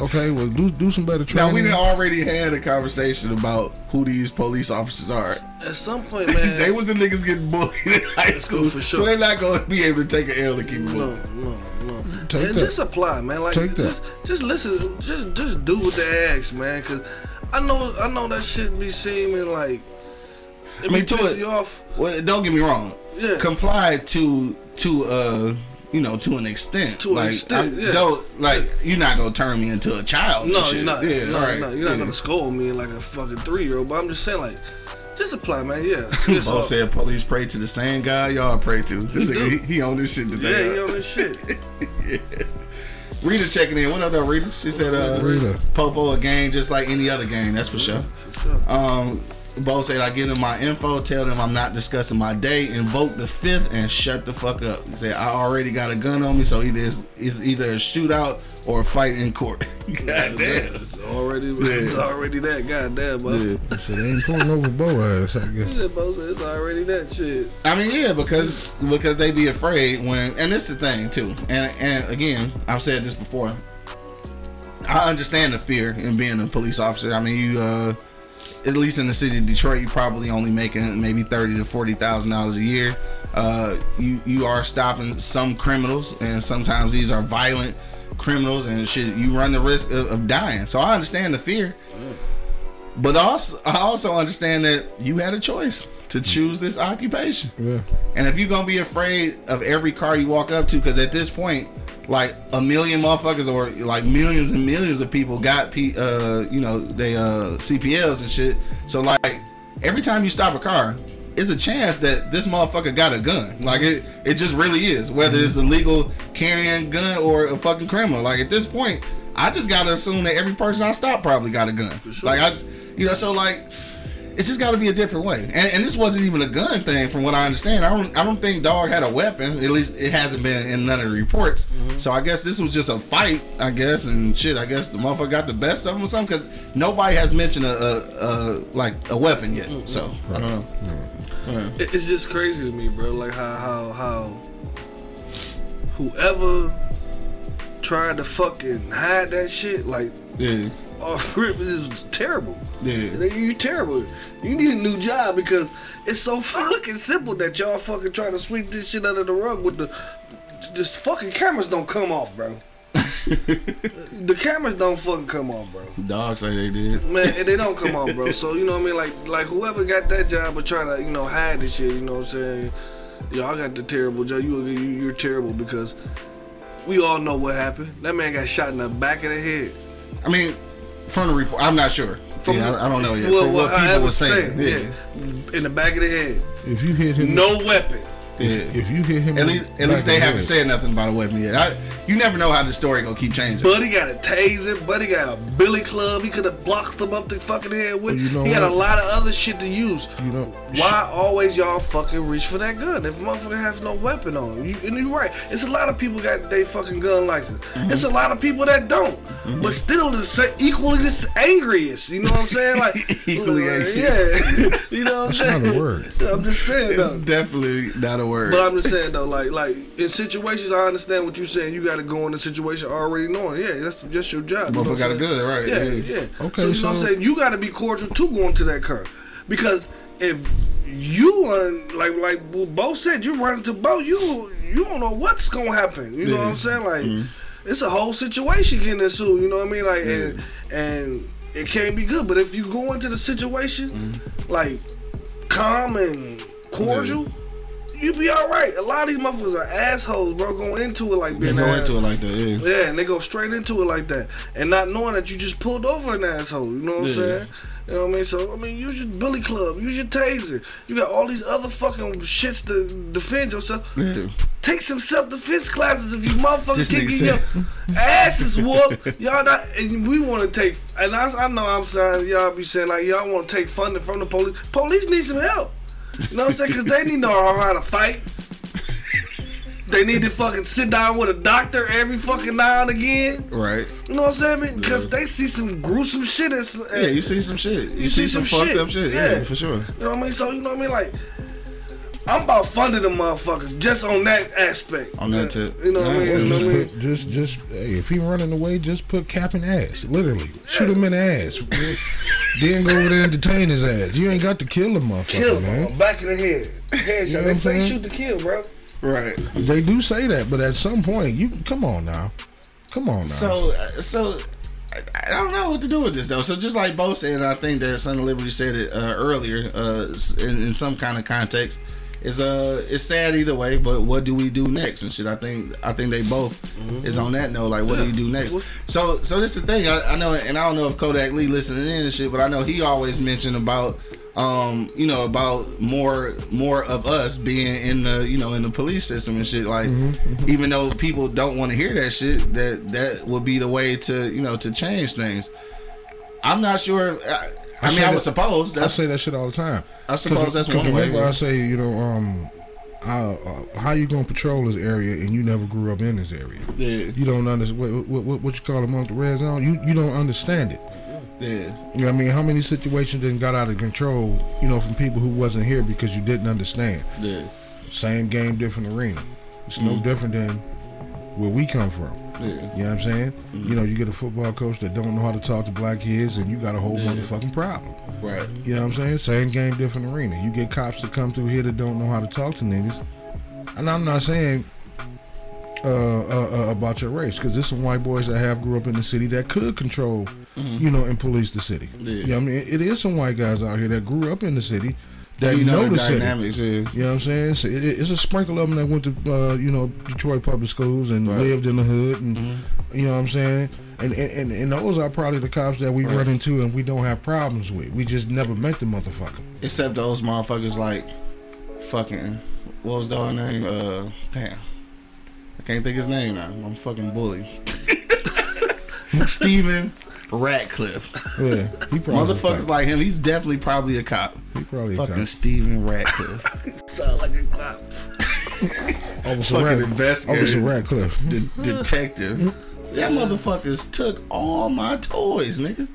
Okay, well, do do some better training. Now we done already had a conversation about who these police officers are. At some point, man. they was the niggas getting bullied in high school, for sure. so they're not going to be able to take an L to keep No, moving. no, no. No. Take and that. just apply, man. Like, Take that. just, just listen, just, just do what they ask, man. Cause I know, I know that shit be seeming like. It mean, be to piss it- you off. Well, don't get me wrong. Yeah. Comply to to uh you know to an extent. To an like, extent, I- yeah. Don't like you're not gonna turn me into a child. and No, shit. you're not. Yeah, no, all right. no, you're not yeah. gonna scold me like a fucking three year old. But I'm just saying, like, just apply, man. Yeah. Piss Bo off. said police pray to the same guy y'all pray to. This do. nigga, he, he on this shit today. Yeah, he you on this shit. yeah. Rita checking in. What up, though, Rita? She said, uh, Rita. Popo a game just like any other game. That's for sure. For sure. Um, Bo said, I give them my info, tell them I'm not discussing my day, invoke the fifth, and shut the fuck up. He said, I already got a gun on me, so either it's, it's either a shootout or a fight in court. God damn. It's already, it's already that. Goddamn, bro. Yeah. Shit, they ain't pulling over Boaz, I guess. Yeah, bro, it's already that shit. I mean, yeah, because because they be afraid when, and this is the thing too. And and again, I've said this before. I understand the fear in being a police officer. I mean, you, uh, at least in the city of Detroit, you're probably only making maybe thirty to forty thousand dollars a year. Uh, you you are stopping some criminals, and sometimes these are violent criminals, and shit. You run the risk of, of dying. So I understand the fear. But also, I also understand that you had a choice to choose this occupation. Yeah. And if you're gonna be afraid of every car you walk up to, because at this point, like a million motherfuckers or like millions and millions of people got P, uh, you know, they uh CPLs and shit. So like every time you stop a car, it's a chance that this motherfucker got a gun. Like it, it just really is. Whether it's a legal carrying gun or a fucking criminal. Like at this point, I just gotta assume that every person I stop probably got a gun. Like I, you know, so like it's just got to be a different way. And, and this wasn't even a gun thing, from what I understand. I don't, I don't think Dog had a weapon. At least it hasn't been in none of the reports. Mm-hmm. So I guess this was just a fight. I guess and shit. I guess the motherfucker got the best of him or something. Because nobody has mentioned a, a, a like a weapon yet. Mm-hmm. So I don't know. It- It's just crazy to me, bro. Like how how how whoever tried to fucking hide that shit, like Yeah, off rip is terrible. yeah, You terrible. You need a new job because it's so fucking simple that y'all fucking trying to sweep this shit under the rug with the. This fucking cameras don't come off, bro. the cameras don't fucking come off, bro. Dogs say they did. Man, and they don't come off, bro. So you know what I mean? Like, like whoever got that job of trying to, you know, hide this shit. You know what I'm saying? Y'all got the terrible job. You, you you're terrible because we all know what happened. That man got shot in the back of the head. I mean, from the report, I'm not sure. From yeah, the- I, I don't know yet. Well, from well, what people however were saying, yeah. yeah. in the back of the head, If you hit him, no weapon. Yeah. If you hit him, At least, at least they the haven't head, said nothing about a weapon yet. I, you never know how the story gonna keep changing. Buddy got a taser. Buddy got a billy club. He could have blocked them up the fucking head with. You know he had a lot of other shit to use. You know, Why always y'all fucking reach for that gun if motherfucker has no weapon on him? You, and you're right. It's a lot of people got they fucking gun license. Mm-hmm. It's a lot of people that don't, but still the equally the angriest. You know what I'm saying? Like Equally uh, angriest. Yeah. you know what I'm That's saying? not a word. I'm just saying it's though. definitely not a word. But I'm just saying though, like like in situations, I understand what you're saying. You got to go in the situation already knowing, yeah, that's just your job. You know Motherfucker got I'm a saying? gun, right? Yeah, Yeah. yeah. Okay, so you know what I'm saying? You got to be cordial too going to that car, because if you un, like like what Bo said, you run into Bo, you you don't know what's gonna happen. You know what I'm saying? Like mm-hmm. it's a whole situation getting into. You know what I mean? Like and and it can't be good. But if you go into the situation mm-hmm. like calm and cordial. You be all right. A lot of these motherfuckers are assholes, bro. Going into it like they go into it like that. Yeah. yeah, and they go straight into it like that, and not knowing that you just pulled over an asshole. You know what I'm saying? You know what I mean? So I mean, use your billy club, use your taser. You got all these other fucking shits to defend yourself. Yeah. Take some self defense classes if you motherfuckers keep nigga getting your asses whooped. Y'all not, and we want to take. And I, I know I'm saying y'all be saying like y'all want to take funding from the police. Police need some help. You know what I'm saying? Because they need to know how to fight. They need to fucking sit down with a doctor every fucking now and again. Right. You know what I'm saying? Because they see some gruesome shit. As, Yeah, you see some shit. You, You see, see some, some fucked up shit. Yeah. Yeah. for sure. You know what I mean? So you know what I mean? Like, I'm about funding the motherfuckers just on that aspect. On that tip. You know what I mean? Yeah, You know what I mean? Put- just, just, hey, if he running away, just put cap in ass. Literally, shoot him in the ass. then go over there and detain his ass. You ain't got to kill the motherfucker, Kill man. them. Back in the head. Headshot. You know they say saying? shoot to kill, bro. Right. They do say that, but at some point, you come on now, come on now. So, uh, so I, I don't know what to do with this though. So just like Bo said, I think that Son of Liberty said it uh, earlier uh, in, in some kind of context. It's uh, it's sad either way. But what do we do next and shit? I think I think they both is on that note. Like, what do you do next? So, so this is the thing. I, I know, and I don't know if Kodak Lee listening in and shit, but I know he always mentioned about um, you know, about more more of us being in the you know in the police system and shit. Like, even though people don't want to hear that shit, that that would be the way to you know to change things. I'm not sure. I, I, mean, I would that- suppose I say that shit all the time. I suppose that's one way. I say, you know, um, uh, uh, how you gonna patrol this area and you never grew up in this area? yeah, You don't understand what, what, what, what you call amongst the red zone. You you don't understand it. yeah, You know what I mean? How many situations then got out of control? You know, from people who wasn't here because you didn't understand. yeah, Same game, different arena. It's no different than where we come from. yeah. You know what I'm saying? You know, you get a football coach that don't know how to talk to black kids, and you got a whole motherfucking problem. Right. You know what I'm saying? Same game, different arena. You get cops that come through here that don't know how to talk to niggas. And I'm not saying uh, uh, uh, about your race, because there's some white boys that have grew up in the city that could control, you know, and police the city. Yeah. You know what I mean? It is some white guys out here that grew up in the city that you know, the the city. dynamics. Yeah. You know what I'm saying? So it, it's a sprinkle of them that went to, uh, you know, Detroit public schools and Right. lived in the hood, and you know what I'm saying. And, and and those are probably the cops that we run into and we don't have problems with. We just never met the motherfucker. Except those motherfuckers like fucking what was the dog name? Uh damn. I can't think his name now. I'm fucking bully. Stephen Ratcliffe. Yeah, he Motherfuckers like him, he's definitely probably a cop. he probably a Fucking cop. Stephen Ratcliffe. Sound like a cop. Officer fucking Rat- investigator. Officer Ratcliffe. De- detective. That motherfuckers took all my toys, nigga.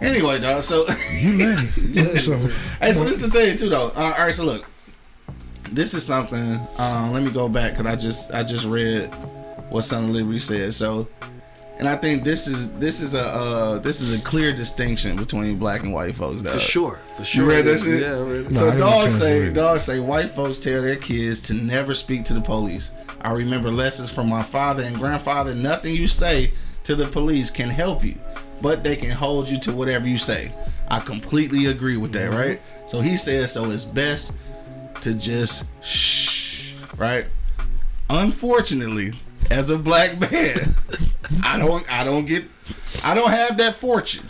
Anyway, dog, so you let it. so Hey, so this is the thing too, though. Uh, all right, so look, this is something. Uh, let me go back because I just I just read what Son of Liberty said. So And I think this is this is a uh, this is a clear distinction between black and white folks. Dog. For sure. For sure. You read that shit? Yeah, I read it. No, So didn't dogs say dogs say white folks tell their kids to never speak to the police. I remember lessons from my father and grandfather. Nothing you say to the police can help you, but they can hold you to whatever you say. I completely agree with that, right? So he says so it's best to just shh, right? Unfortunately, as a black man, I don't I don't get I don't have that fortune.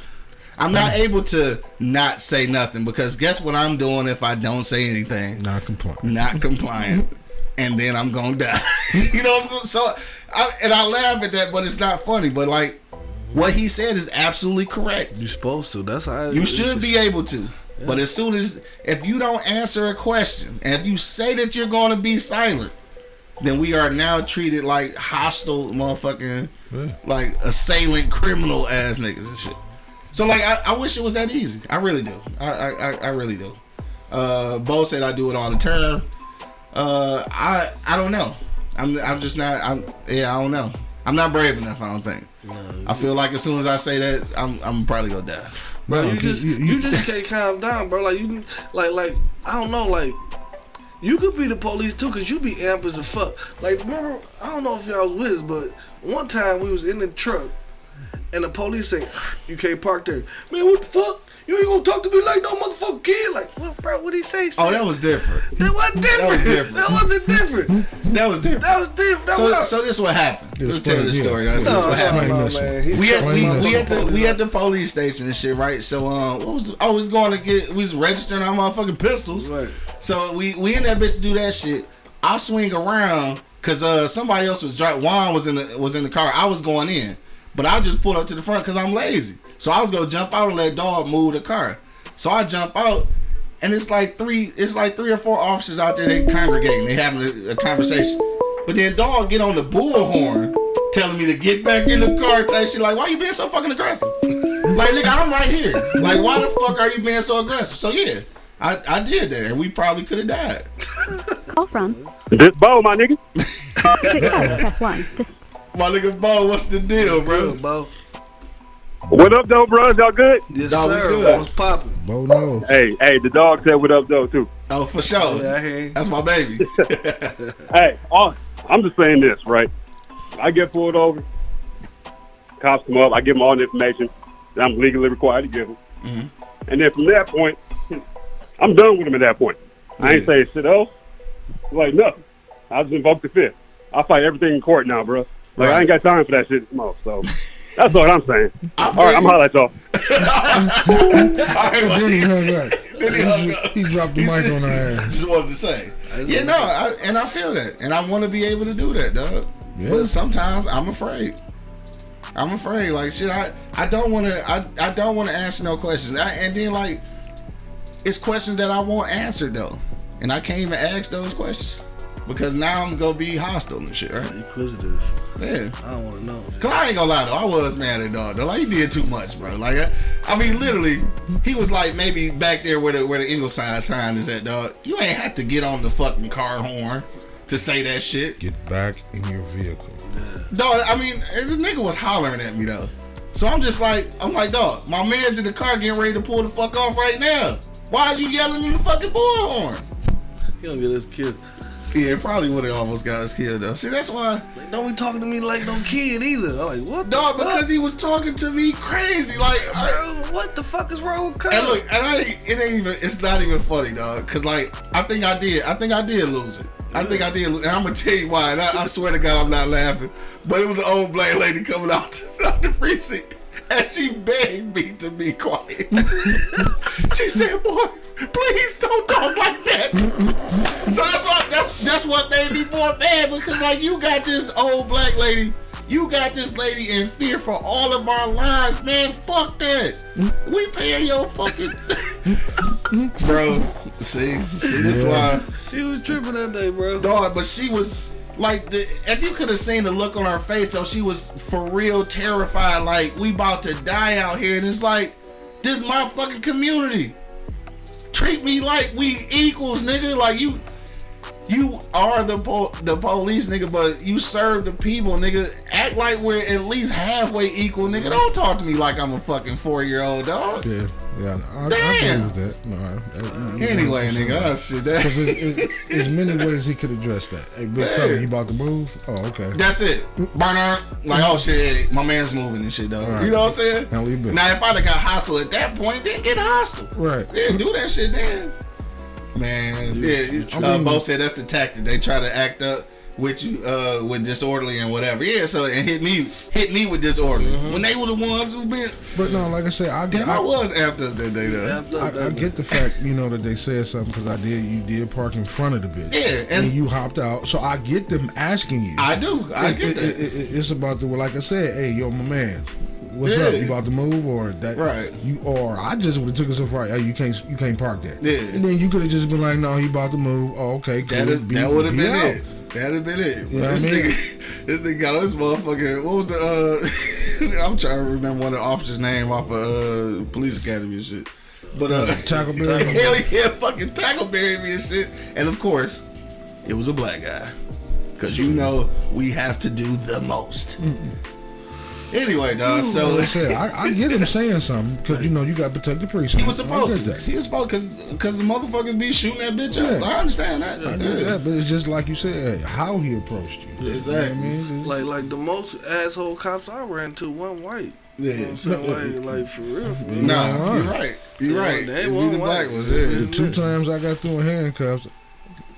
I'm not able to not say nothing because guess what I'm doing if I don't say anything? Not compliant. Not compliant. and then I'm gonna die. you know, so, so I, and I laugh at that, but it's not funny. But like what he said is absolutely correct. You're supposed to. That's how. You should be able to. But as soon as if you don't answer a question and if you say that you're going to be silent, then we are now treated like hostile motherfucking like assailant criminal ass niggas and shit. So like I, I wish it was that easy. I really do. I I, I, I really do. Uh Bo said I do it all the time. Uh I I don't know. I'm I'm just not I'm yeah, I don't know. I'm not brave enough, I don't think. I feel like as soon as I say that, I'm I'm probably gonna die. Bro, No, you just you- you, you- just can't calm down, bro. Like you, like like I don't know, like you could be the police too, cause you be amp as a fuck. Like remember, I don't know if y'all was with us, but one time we was in the truck, and the police say you can't park there. Man, what the fuck? You ain't gonna talk to me like no motherfucking kid. Like, what, bro? What he say? Oh, that was different. that wasn't different. was different. That wasn't different. That was different. That was different. That So, was so this is what happened. Let's tell the story. yeah. That's no, this no, what happened. no, man. We at we, we this at the we at the police station and shit, right? So um, what was I was going to get we was registering our motherfucking pistols. Right. So we we in that bitch to do that shit. I swing around because uh somebody else was driving. Juan was in the was in the car. I was going in, but I just pulled up to the front because I'm lazy. So I was gonna jump out and let dog move the car. So I jump out. And it's like three, it's like three or four officers out there. They congregating, they having a, a conversation. But then dog get on the bullhorn, telling me to get back in the car. Type shit like, why you being so fucking aggressive? Like, nigga, I'm right here. Like, why the fuck are you being so aggressive? So yeah, I, I did that, and we probably could have died. Call from. This Bo, my nigga. To accept, press 1. To My nigga Bo, what's the deal, bro, bro? Bro. What up, though, bros? Y'all good? Yes, Dog, we sir. good. What's poppin'? Bo knows. Hey, hey, the dog said what up, though, too. Oh, for sure. Yeah, I hear you. That's my baby. Hey, all, I'm just saying this, right? I get pulled over, cops come up, I give them all the information that I'm legally required to give them. Mm-hmm. And then from that point, I'm done with them at that point. I ain't saying shit else. Like, nothing. I just invoke the fifth. I fight everything in court now, bro. Like, I ain't got time for that shit anymore, so that's what I'm saying. All right, I'm holla at y'all. Then he hung up. Then he hung up. He dropped the mic on her ass. Just wanted to say. Yeah, no, I, and I feel that, and I want to be able to do that, dog. Yeah. But sometimes I'm afraid. I'm afraid. Like shit, I I don't want to. I I don't want to answer no questions. I, and then like, it's questions that I want answered though, and I can't even ask those questions because now I'm gonna be hostile and shit, right? Inquisitive. Yeah. I don't want to know. Cause I ain't gonna lie though, I was mad at dog. Though. Like he did too much, bro. Like I, I mean, literally, he was like maybe back there where the where the Ingleside sign is at, dog. You ain't have to get on the fucking car horn to say that shit, Get back in your vehicle. dog. I mean, the nigga was hollering at me though. So I'm just like, I'm like, dog, my man's in the car getting ready to pull the fuck off right now. Why are you yelling in the fucking bullhorn? He don't get us killed. Yeah, it probably would have almost got us killed though. See, that's why. Like, don't be talking to me like no kid either. I'm like, what? Fuck? because he was talking to me crazy. Like, I, what the fuck is wrong with Cuz? And look, and I, it ain't even, it's not even funny, dog. Cause like, I think I did, I think I did lose it. I think I did, lose, and I'm gonna tell you why. And I, I swear to God, I'm not laughing. But it was an old black lady coming out, out the precinct, and she begged me to be quiet. she said, "Boy, please don't talk like that." so that's what that's that's what made me more mad because like you got this old black lady. You got this lady in fear for all of our lives, man. Fuck that. We paying your fucking bro. See, see, this why She was tripping that day, bro. dog. But she was like, the, if you could have seen the look on her face, though, she was for real terrified. Like we about to die out here, and it's like, this my fucking community. Treat me like we equals, nigga. Like you, You are the po- the police, nigga, but you serve the people, nigga. Act like we're at least halfway equal, nigga. Don't talk to me like I'm a fucking four year old dog. Yeah, yeah. I, I Damn. agree with that. No, I- I- Anyway, nigga, oh shit, that, Because it, it, there's many ways he could address that. Hey, big Yeah. fella, you about to move? Oh, okay. that's it. Burner, like, oh shit, my man's moving and shit, though. All right. You know what I'm saying? Business. Now, if I'd have got hostile at that point, then get hostile. Right. Then do that shit then. Man, yeah, I uh, Bo said that's the tactic. They try to act up with you, uh, with disorderly and whatever. Yeah, so and hit me, hit me with disorderly when they were the ones who been. But no, like I said, I, Damn, I, I, was after that day though. After I, I get the fact, you know, that they said something because I did. You did park in front of the bitch. Yeah, and- and, you hopped out. So I get them asking you. I do, I It- get it- that. it- it- it's about the like I said. Hey, yo, my man, what's Yeah. up? You about to move or that? Right. You or I just would have took it so far. Hey, you can't you can't park there. Yeah. And then you could have just been like, no, he about to move. Oh, okay, cool. That Be- that would have be been out. it. That'd have been it. You know this I mean? nigga, this nigga got this motherfucker. What was the? uh I'm trying to remember one of the officers' name off of uh, police academy and shit. But uh, Tackleberry? hell yeah, fucking tackleberry me and shit. And of course, it was a black guy. Cause you know we have to do the most. Anyway, dog. So I said, I, I get him saying something because you know you got to protect the precinct. he was supposed to. get that. He was supposed because because the motherfuckers be shooting that bitch Yeah. up. I understand that. I get Yeah. that, but it's just like you said, how he approached you. You know what Exactly. I mean? Like like the most asshole cops I ran to one white. You know Yeah. what I'm saying? Like, like for real, for real. Nah, Yeah, you're right. right. You're Yeah, right. they It be the black ones. Yeah. Yeah. The two times I got through in handcuffs,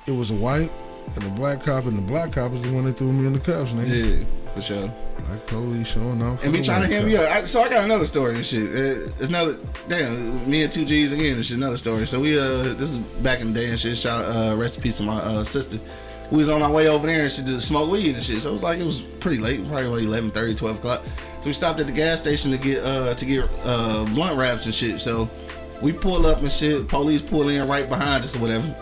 it was a white and a black cop, and the black cop was the one that threw me in the cuffs, nigga. Yeah, for sure. Like police showing off. And be trying to hand me up. I, so I got another story and shit. It's another damn me and two G's again shit. Another story. So we uh this is back in the day and shit. Shout uh rest in peace to my uh, sister. We was on our way over there and she just smoke weed and shit. So it was like it was pretty late, probably like 11, 30, 12 o'clock. So we stopped at the gas station to get uh to get uh blunt wraps and shit. So we pull up and shit. Police pull in right behind us or whatever.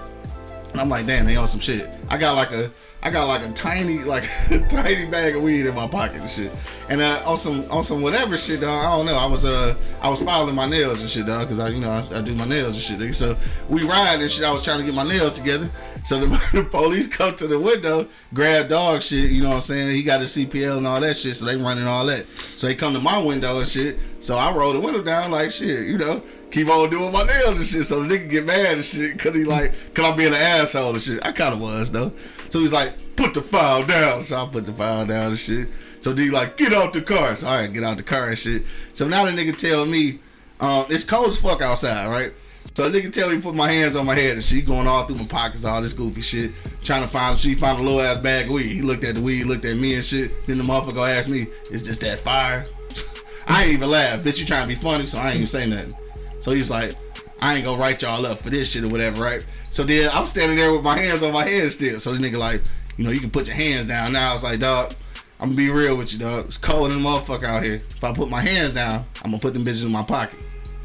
And I'm like, damn, they on some shit. I got like a, I got like a tiny, like a tiny bag of weed in my pocket and shit. And on some, on some whatever shit, dog. I don't know. I was, uh, I was filing my nails and shit, dog, because I, you know, I, I do my nails and shit. Nigga. So we ride and shit. I was trying to get my nails together. So the, the police come to the window, grab dog shit. You know what I'm saying? He got his CPL and all that shit. So they running all that. So they come to my window and shit. So I roll the window down like shit, you know keep on doing my nails and shit. So the nigga get mad and shit because he like, cause I'm being an asshole and shit. I kind of was though. So he's like, put the file down. So I put the file down and shit. So D like, get out the car. So I get out the car and shit. So now the nigga tell me, um, it's cold as fuck outside, right? So the nigga tell me put my hands on my head and she going all through my pockets, all this goofy shit. Trying to find, she found a little ass bag of weed. He looked at the weed, looked at me and shit. Then the motherfucker asked me, is this that fire? I ain't even laugh. Bitch, you trying to be funny, so I ain't even say nothing. So he's like, I ain't gonna write y'all up for this shit or whatever, right? So then I'm standing there with my hands on my head still. So this nigga like, you know, you can put your hands down now. It's like, dog, I'm gonna be real with you, dog. It's cold in the motherfucker out here. If I put my hands down, I'm gonna put them bitches in my pocket.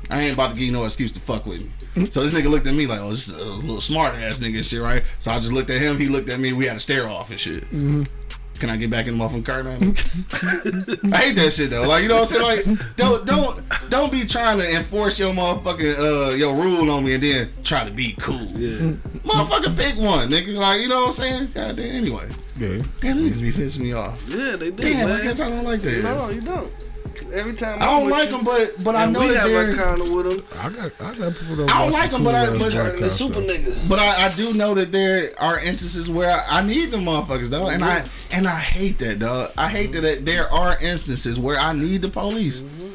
I ain't about to give you no excuse to fuck with me. So this nigga looked at me like, oh, this is a little smart ass nigga and shit, right? So I just looked at him. He looked at me. We had a stare off and shit. Mm-hmm. Can I get back in the motherfucking car now? I hate that shit though. Like you know what I'm saying? Like don't don't don't be trying to enforce your motherfucking uh your rule on me and then try to be cool. Yeah. Motherfucker pick one, nigga. Like you know what I'm saying? God damn anyway. Yeah. Damn niggas be pissing me off. Yeah, they do, Damn, man. I guess I don't like that. No, you don't. 'Cause Every time I don't I'm with like them, but but I know we that have they're. encounter with them. I got I got people that I don't like them, but I- but- ass Turn black into cops, super niggas. But I, I do know that there are instances where I, I need them motherfuckers though, and I mm-hmm. and I hate that dog. I hate that, that there are instances where I need the police, mm-hmm.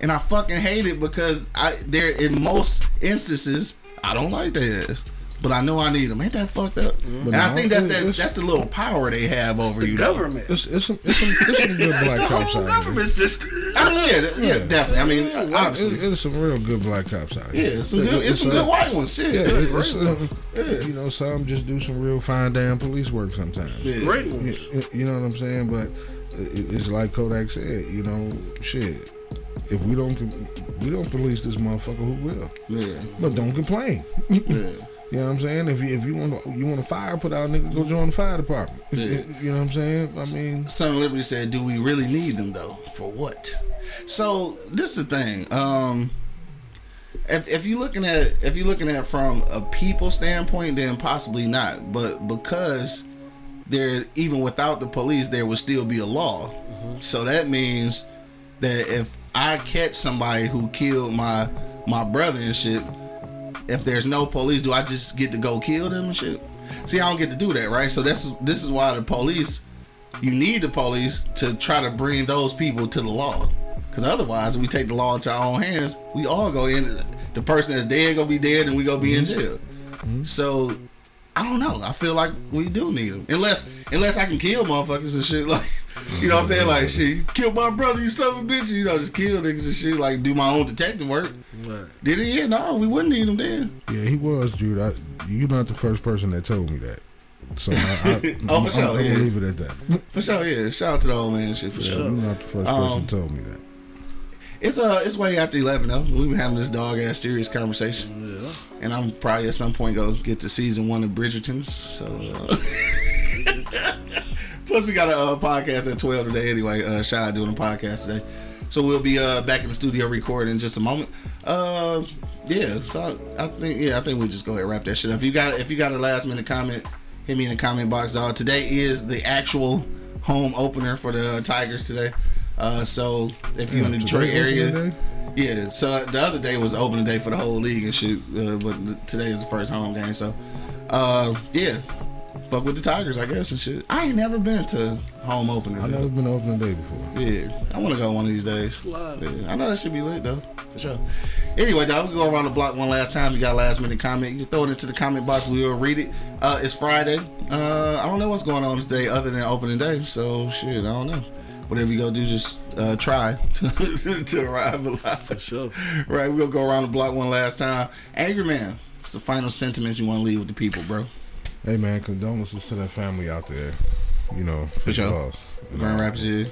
and I fucking hate it because I there in most instances I don't like their ass, but I know I need them. Ain't that fucked up? and I think that's that that's the little power they have over The you. though. government. It's it's some it's some, it's some good black the cops whole out here. government system. I mean, yeah, th- yeah, definitely. I mean, It, obviously, it's some real good black cops out here. yeah, it's some good, it's some uh, good white ones. Shit, Yeah, yeah, it- it's, uh, you know, some just do some real fine damn police work sometimes. yeah. Great You, ones. you know what I'm saying? But it's like Kodak said, you know, shit. If we don't we don't police this motherfucker, who will? yeah, But don't complain. yeah. You know what I'm saying? If you if you want to you want to fire, put out a nigga, go join the fire department. Yeah. You know what I'm saying? I mean, Son of Liberty said, "Do we really need them though? For what?" So this is the thing. Um, if, if you're looking at if you're looking at from a people standpoint, then possibly not. But because there, even without the police, there would still be a law. So that means that if I catch somebody who killed my my brother and shit, if there's no police, do I just get to go kill them and shit? See, I don't get to do that, right? So that's this is why the police, you need the police to try to bring those people to the law. Because otherwise, if we take the law into our own hands, we all go in. The person that's dead gonna be dead, and we gonna be in mm-hmm. jail. Mm-hmm. So I don't know. I feel like we do need them, unless unless I can kill motherfuckers and shit. Like you know what I'm saying? Like shit, you kill my brother, you son of a bitch. You know, just kill niggas and shit. Like do my own detective work. Right. Did he? Yeah, no, we wouldn't need him then. Yeah, he was, Jude. I, you're not the first person that told me that. So I, I, Oh, I'm, for sure, I'm, I'm yeah. gonna leave it at that. For sure, yeah. Shout out to the old man, and shit for Yeah, sure. You're not the first Um, person that told me that. It's uh, it's way after eleven though. We've been having this dog ass serious conversation, Yeah. and I'm probably at some point go get to season one of Bridgerton's. So, uh, plus we got a uh, podcast at twelve today anyway. Uh, out doing a podcast today, so we'll be uh back in the studio recording in just a moment. Uh, yeah. So I, I think yeah, I think we just go ahead and wrap that shit up. If you got if you got a last minute comment, hit me in the comment box, dog. Today is the actual home opener for the Tigers today. Uh, so if you're in the Detroit area. opening? Yeah, so the other day was the opening day for the whole league and shit, uh, but today is the first home game. So, uh, yeah, fuck with the Tigers, I guess and shit. I ain't never been to home opener. I've never been to opening day before. Yeah, I want to go one of these days. Yeah, I know that should be lit though, for sure. Anyway, dog, we go around the block one last time. You got a last minute comment, you can throw it into the comment box. We will read it. Uh, it's Friday. Uh, I don't know what's going on today other than opening day. So shit, I don't know. Whatever you go do, just uh, try to, to arrive alive. For sure. Right, we're gonna go around the block one last time. Angry man, what's the final sentiments you want to leave with the people, bro? Hey man, condolences to that family out there. You know, for sure. loss. And, Grand Rapids, yeah.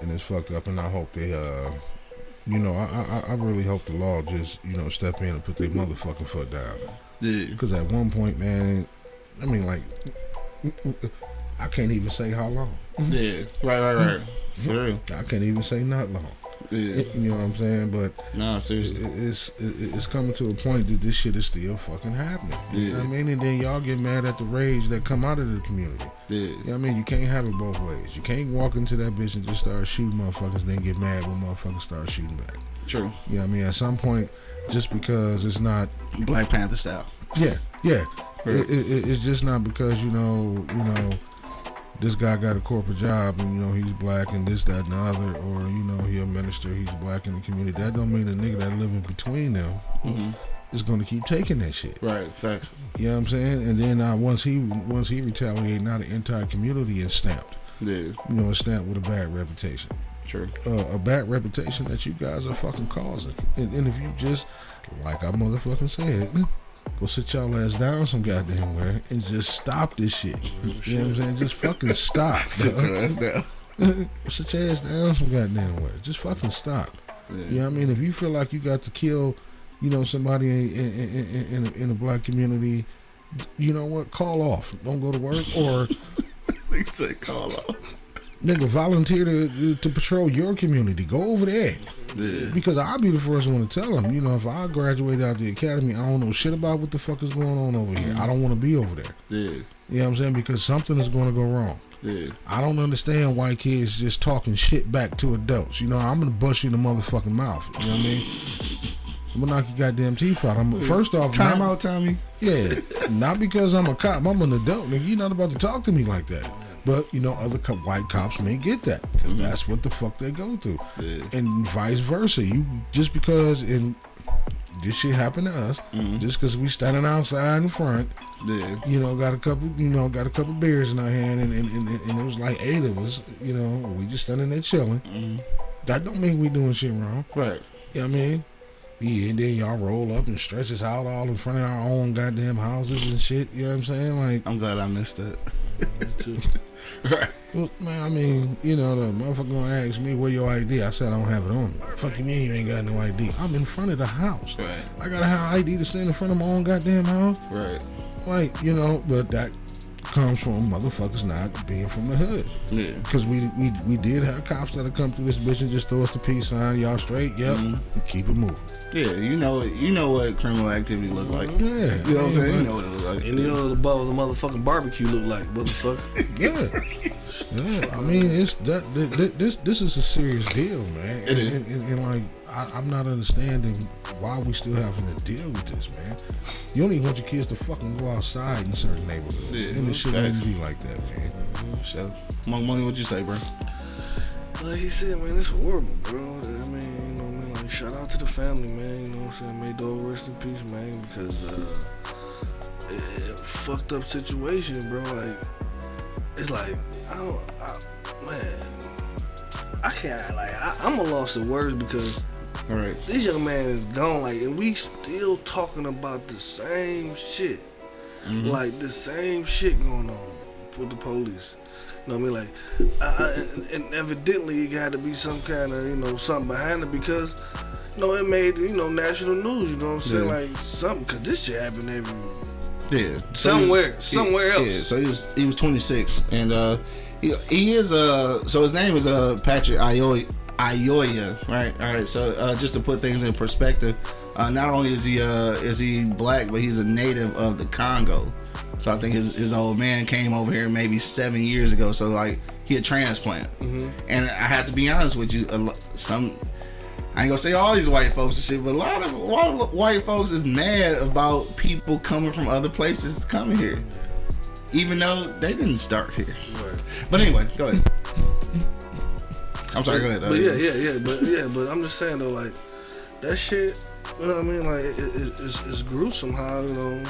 and it's fucked up. And I hope they, uh, you know, I, I I really hope the law just you know step in and put their motherfucking foot down. Yeah, Because at one point, man, I mean, like, I can't even say how long. yeah, right, right, right. For real. I can't even say not long. Yeah, You know what I'm saying? But nah, seriously. it's it's coming to a point that this shit is still fucking happening. You know what I mean? And then y'all get mad at the rage that come out of the community. Yeah, You know what I mean? You can't have it both ways. You can't walk into that bitch and just start shooting motherfuckers and then get mad when motherfuckers start shooting back. true. You know what I mean? At some point, just because it's not Black Panther style. Yeah, yeah. It, it, it- it's just not because you know, you know, this guy got a corporate job and you know he's black and this, that, and the other, or you know he a minister, he's black in the community. That don't mean the nigga that living between them is going to keep taking that shit. Right, facts. You know what I'm saying? And then uh, once he once he retaliate, now the entire community is stamped. Yeah, You know, it's stamped with a bad reputation. true. Uh, a bad reputation that you guys are fucking causing. And, and if you just, like I motherfucking said, go sit y'all ass down some goddamn where and just stop this shit. Oh, you know what I'm saying? Just fucking stop. Sit your ass down. sit your ass down some goddamn where. Just fucking stop. Yeah. You know what I mean? If you feel like you got to kill, you know, somebody in in, in, in, in, a, in a black community, you know what? Call off. Don't go to work or They say call off. Nigga volunteer to to patrol your community. Go over there. Yeah, Because I'll be the first one to tell them, you know, if I graduate out the academy, I don't know shit about what the fuck is going on over here. I don't want to be over there. yeah, You know what I'm saying? Because something is going to go wrong. yeah. I don't understand why kids just talking shit back to adults. You know, I'm gonna bust you in the motherfucking mouth. You know what I mean? I'm gonna knock your goddamn teeth out. I'm first off, Time not- out, Tommy. yeah, not because I'm a cop. I'm an adult, nigga. You're not about to talk to me like that. But you know, other co- white cops may get that because mm-hmm. that's what the fuck they go through, Yeah. and vice versa. You just because and this shit happened to us, mm-hmm. just because we standing outside in front, Yeah, you know, got a couple, you know, got a couple beers in our hand, and and, and, and it was like eight of us, you know, we just standing there chilling. Mm-hmm. That don't mean we doing shit wrong. right. You know what I mean? Yeah, and then y'all roll up and stretch us out all in front of our own goddamn houses and shit. You know what I'm saying? Like, I'm glad I missed that. right. well, man, I mean, you know, the motherfucker gonna ask me where your ID. I said I don't have it on me. Fuck you mean you ain't got no ID? I'm in front of the house. Right. I gotta have ID to stand in front of my own goddamn house. Right. Like, you know, but that comes from motherfuckers not being from the hood. Yeah. Because we, we we did have cops that have come through this bitch and just throw us the peace sign. Y'all straight? Yep. Mm-hmm. Keep it moving. Yeah, you know, you know what criminal activity look like. Yeah. You know what I'm saying? You know what it look like. And you know what the, bu- the motherfucking barbecue look like, motherfucker. Yeah. Yeah, I mean, it's that, that, that- this this is a serious deal, man. It and, is. And, and, and, like, I, I'm not understanding why we still having to deal with this, man. You don't even want your kids to fucking go outside in certain neighborhoods, Yeah, and it shouldn't facts. even be like that, man. So, Monk Money, what you say, bro? Like he said, man, it's horrible, bro. I mean, you know what I mean? Like, shout out to the family, man. You know what I'm saying? May dog rest in peace, man, because, uh, it, it fucked up situation, bro. Like, it's like, I don't, I, man, I can't, like, I, I'm a loss of words because All right. this young man is gone, like, and we still talking about the same shit. Like, the same shit going on with the police. You know what I mean? Like, I, I, and, and evidently it got to be some kind of, you know, something behind it because, you know, it made, you know, national news, you know what I'm saying? Yeah. Like, something, because this shit happened every, Yeah. So Somewhere, he's- somewhere else. Yeah. So he was he was 26, and uh, he, he is uh, so his name is uh Patrick Ayoya. Ayoya, right? All right. So uh, just to put things in perspective, uh, not only is he uh is he black, but he's a native of the Congo. So I think his, his old man came over here maybe seven years ago. So like he a transplant, and I have to be honest with you, some I ain't gonna say all these white folks and shit, but a lot of, a lot of white folks is mad about people coming from other places coming here, even though they didn't start here. But anyway, go ahead. I'm sorry. Go ahead. But uh, yeah, yeah, yeah. But yeah, but I'm just saying though, like that shit. You know what I mean? Like it, it, it's, it's gruesome how you know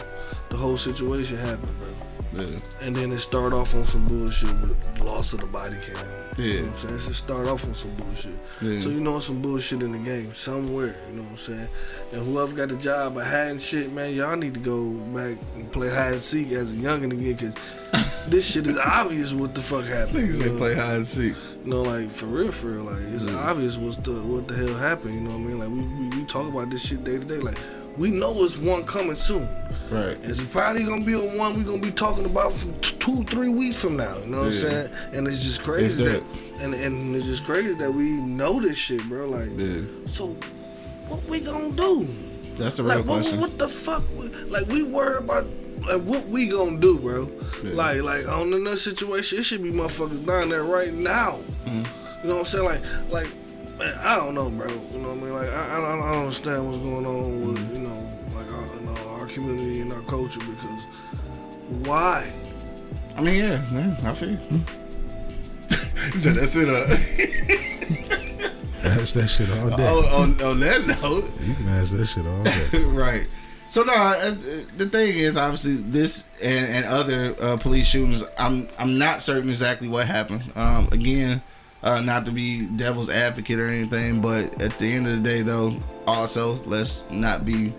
the whole situation happened, bro. yeah. And then it start off on some bullshit with loss of the body cam. You Yeah. know what I'm saying? It just start off on some bullshit. Yeah. So you know some bullshit in the game somewhere, you know what I'm saying? And whoever got the job of hiding shit, man, y'all need to go back and play hide and seek as a youngin' again, cause this shit is obvious what the fuck happened. Niggas you know? play hide and seek. You know, like for real, for real, like it's Yeah. obvious what's the what the hell happened. You know what I mean? Like we, we, we talk about this shit day to day. Like we know it's one coming soon. Right. It's probably gonna be a one we're gonna be talking about for t- two, three weeks from now. You know what Yeah. I'm saying? And it's just crazy It's that, and and it's just crazy that we know this shit, bro. Like, Yeah. so what we gonna do? That's the real Like, what, what the fuck? Like, we worry about like what we gonna do, bro? Yeah. Like, like on another situation, it should be motherfuckers down there right now. Mm-hmm. You know what I'm saying? Like, like, man, I don't know, bro. You know what I mean? Like, I, I, I don't understand what's going on with Mm-hmm. you know, like our, you know, our community and our culture because why? I mean, yeah, man, I feel. you. He said that's it. Uh, Ask that shit all day. oh, on, on that note, You can ask that shit all day. right. So no, uh, the thing is obviously this and, and other uh, police shootings. I'm I'm not certain exactly what happened. Um, again, uh, not to be devil's advocate or anything, but at the end of the day, though, also let's not be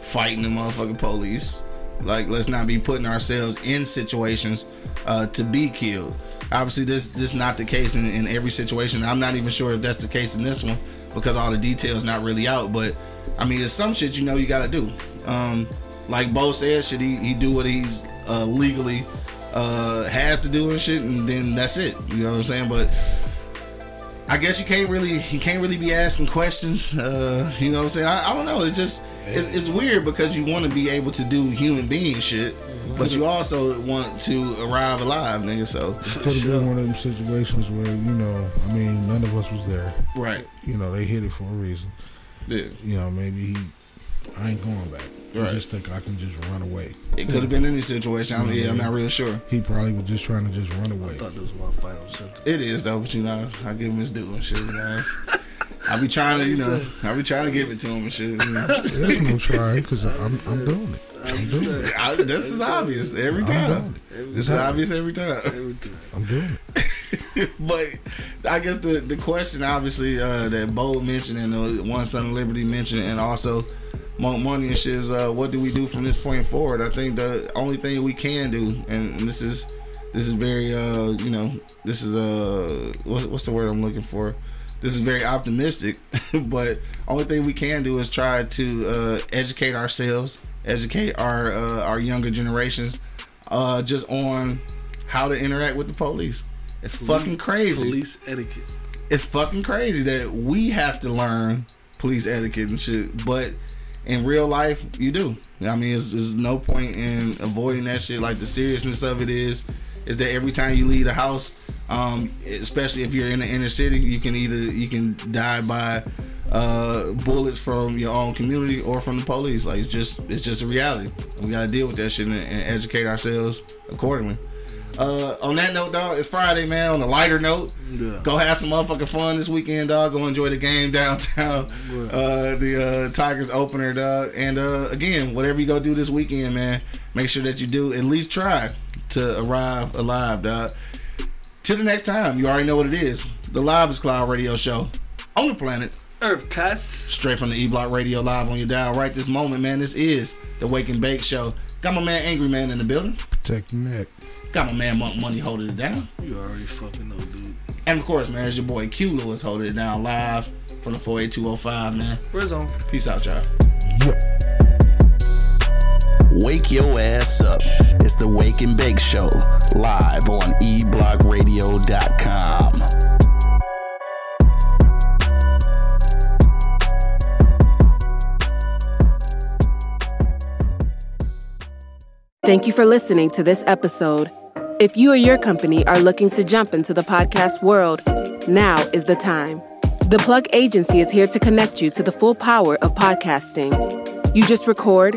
fighting the motherfucking police. Like let's not be putting ourselves in situations uh, to be killed. Obviously, this this is not the case in, in every situation. I'm not even sure if that's the case in this one because all the details not really out. But I mean, it's some shit you know you gotta do. Um, like Bo said, should he he do what he's uh, legally uh, has to do and shit, and then that's it. You know what I'm saying? But I guess you can't really you can't really be asking questions. Uh, you know what I'm saying? I, I don't know. It's just it's, it's weird because you want to be able to do human being shit, but you also want to arrive alive, nigga. So it Could have been one of them situations where, you know, I mean, none of us was there. right, You know, they hit it for a reason. yeah. You know, maybe he, I ain't going back. I Right. just think I can just run away. It could have been any situation. I'm, yeah, I'm not real sure. He probably was just trying to just run away. I thought this was my final sentence. It is though, but you know, I give him his due and shit, guys. I be trying to, you know, I be trying to give it to him and shit. You know. There's no try because I'm, I'm doing it. I'm doing it. I, this is obvious every I'm time. doing it. This is obvious every time. Everything. I'm doing it. but I guess the the question, obviously, uh, that Bo mentioned and the one son of Liberty mentioned, and also Monk Money and shit is, uh, what do we do from this point forward? I think the only thing we can do, and, and this is this is very, uh, you know, this is uh, what's, what's the word I'm looking for? This is very optimistic, but only thing we can do is try to uh, educate ourselves, educate our uh, our younger generations uh, just on how to interact with the police. It's fucking crazy. Police etiquette. It's fucking crazy that we have to learn police etiquette and shit, but in real life, you do. I mean, there's no point in avoiding that shit. Like the seriousness of it is, is that every time you leave the house, um, especially if you're in the inner city, you can either you can die by uh, bullets from your own community or from the police. Like it's just it's just a reality. We gotta deal with that shit and, and educate ourselves accordingly. Uh, on that note, dog, it's Friday, man. On a lighter note, Yeah. go have some motherfucking fun this weekend, dog. Go enjoy the game downtown. Uh, the uh, Tigers opener, dog. And uh, again, whatever you go do this weekend, man, make sure that you do at least try to arrive alive, dog. Till the next time, you already know what it is. The Live is Cloud Radio Show on the planet. Earth cuss. Straight from the E Block Radio Live on your dial right this moment, man. This is the Wake and Bake Show. Got my man Angry Man in the building. Protect your neck. Got my man Monk Money holding it down. You already fucking know, dude. And of course, man, it's your boy Q Lewis holding it down live from the 48205, man. Where's on? Peace out, y'all. Wake your ass up. It's the Wake and Bake Show, live on eblockradio.com. Thank you for listening to this episode. If you or your company are looking to jump into the podcast world, now is the time. The Plug Agency is here to connect you to the full power of podcasting. You just record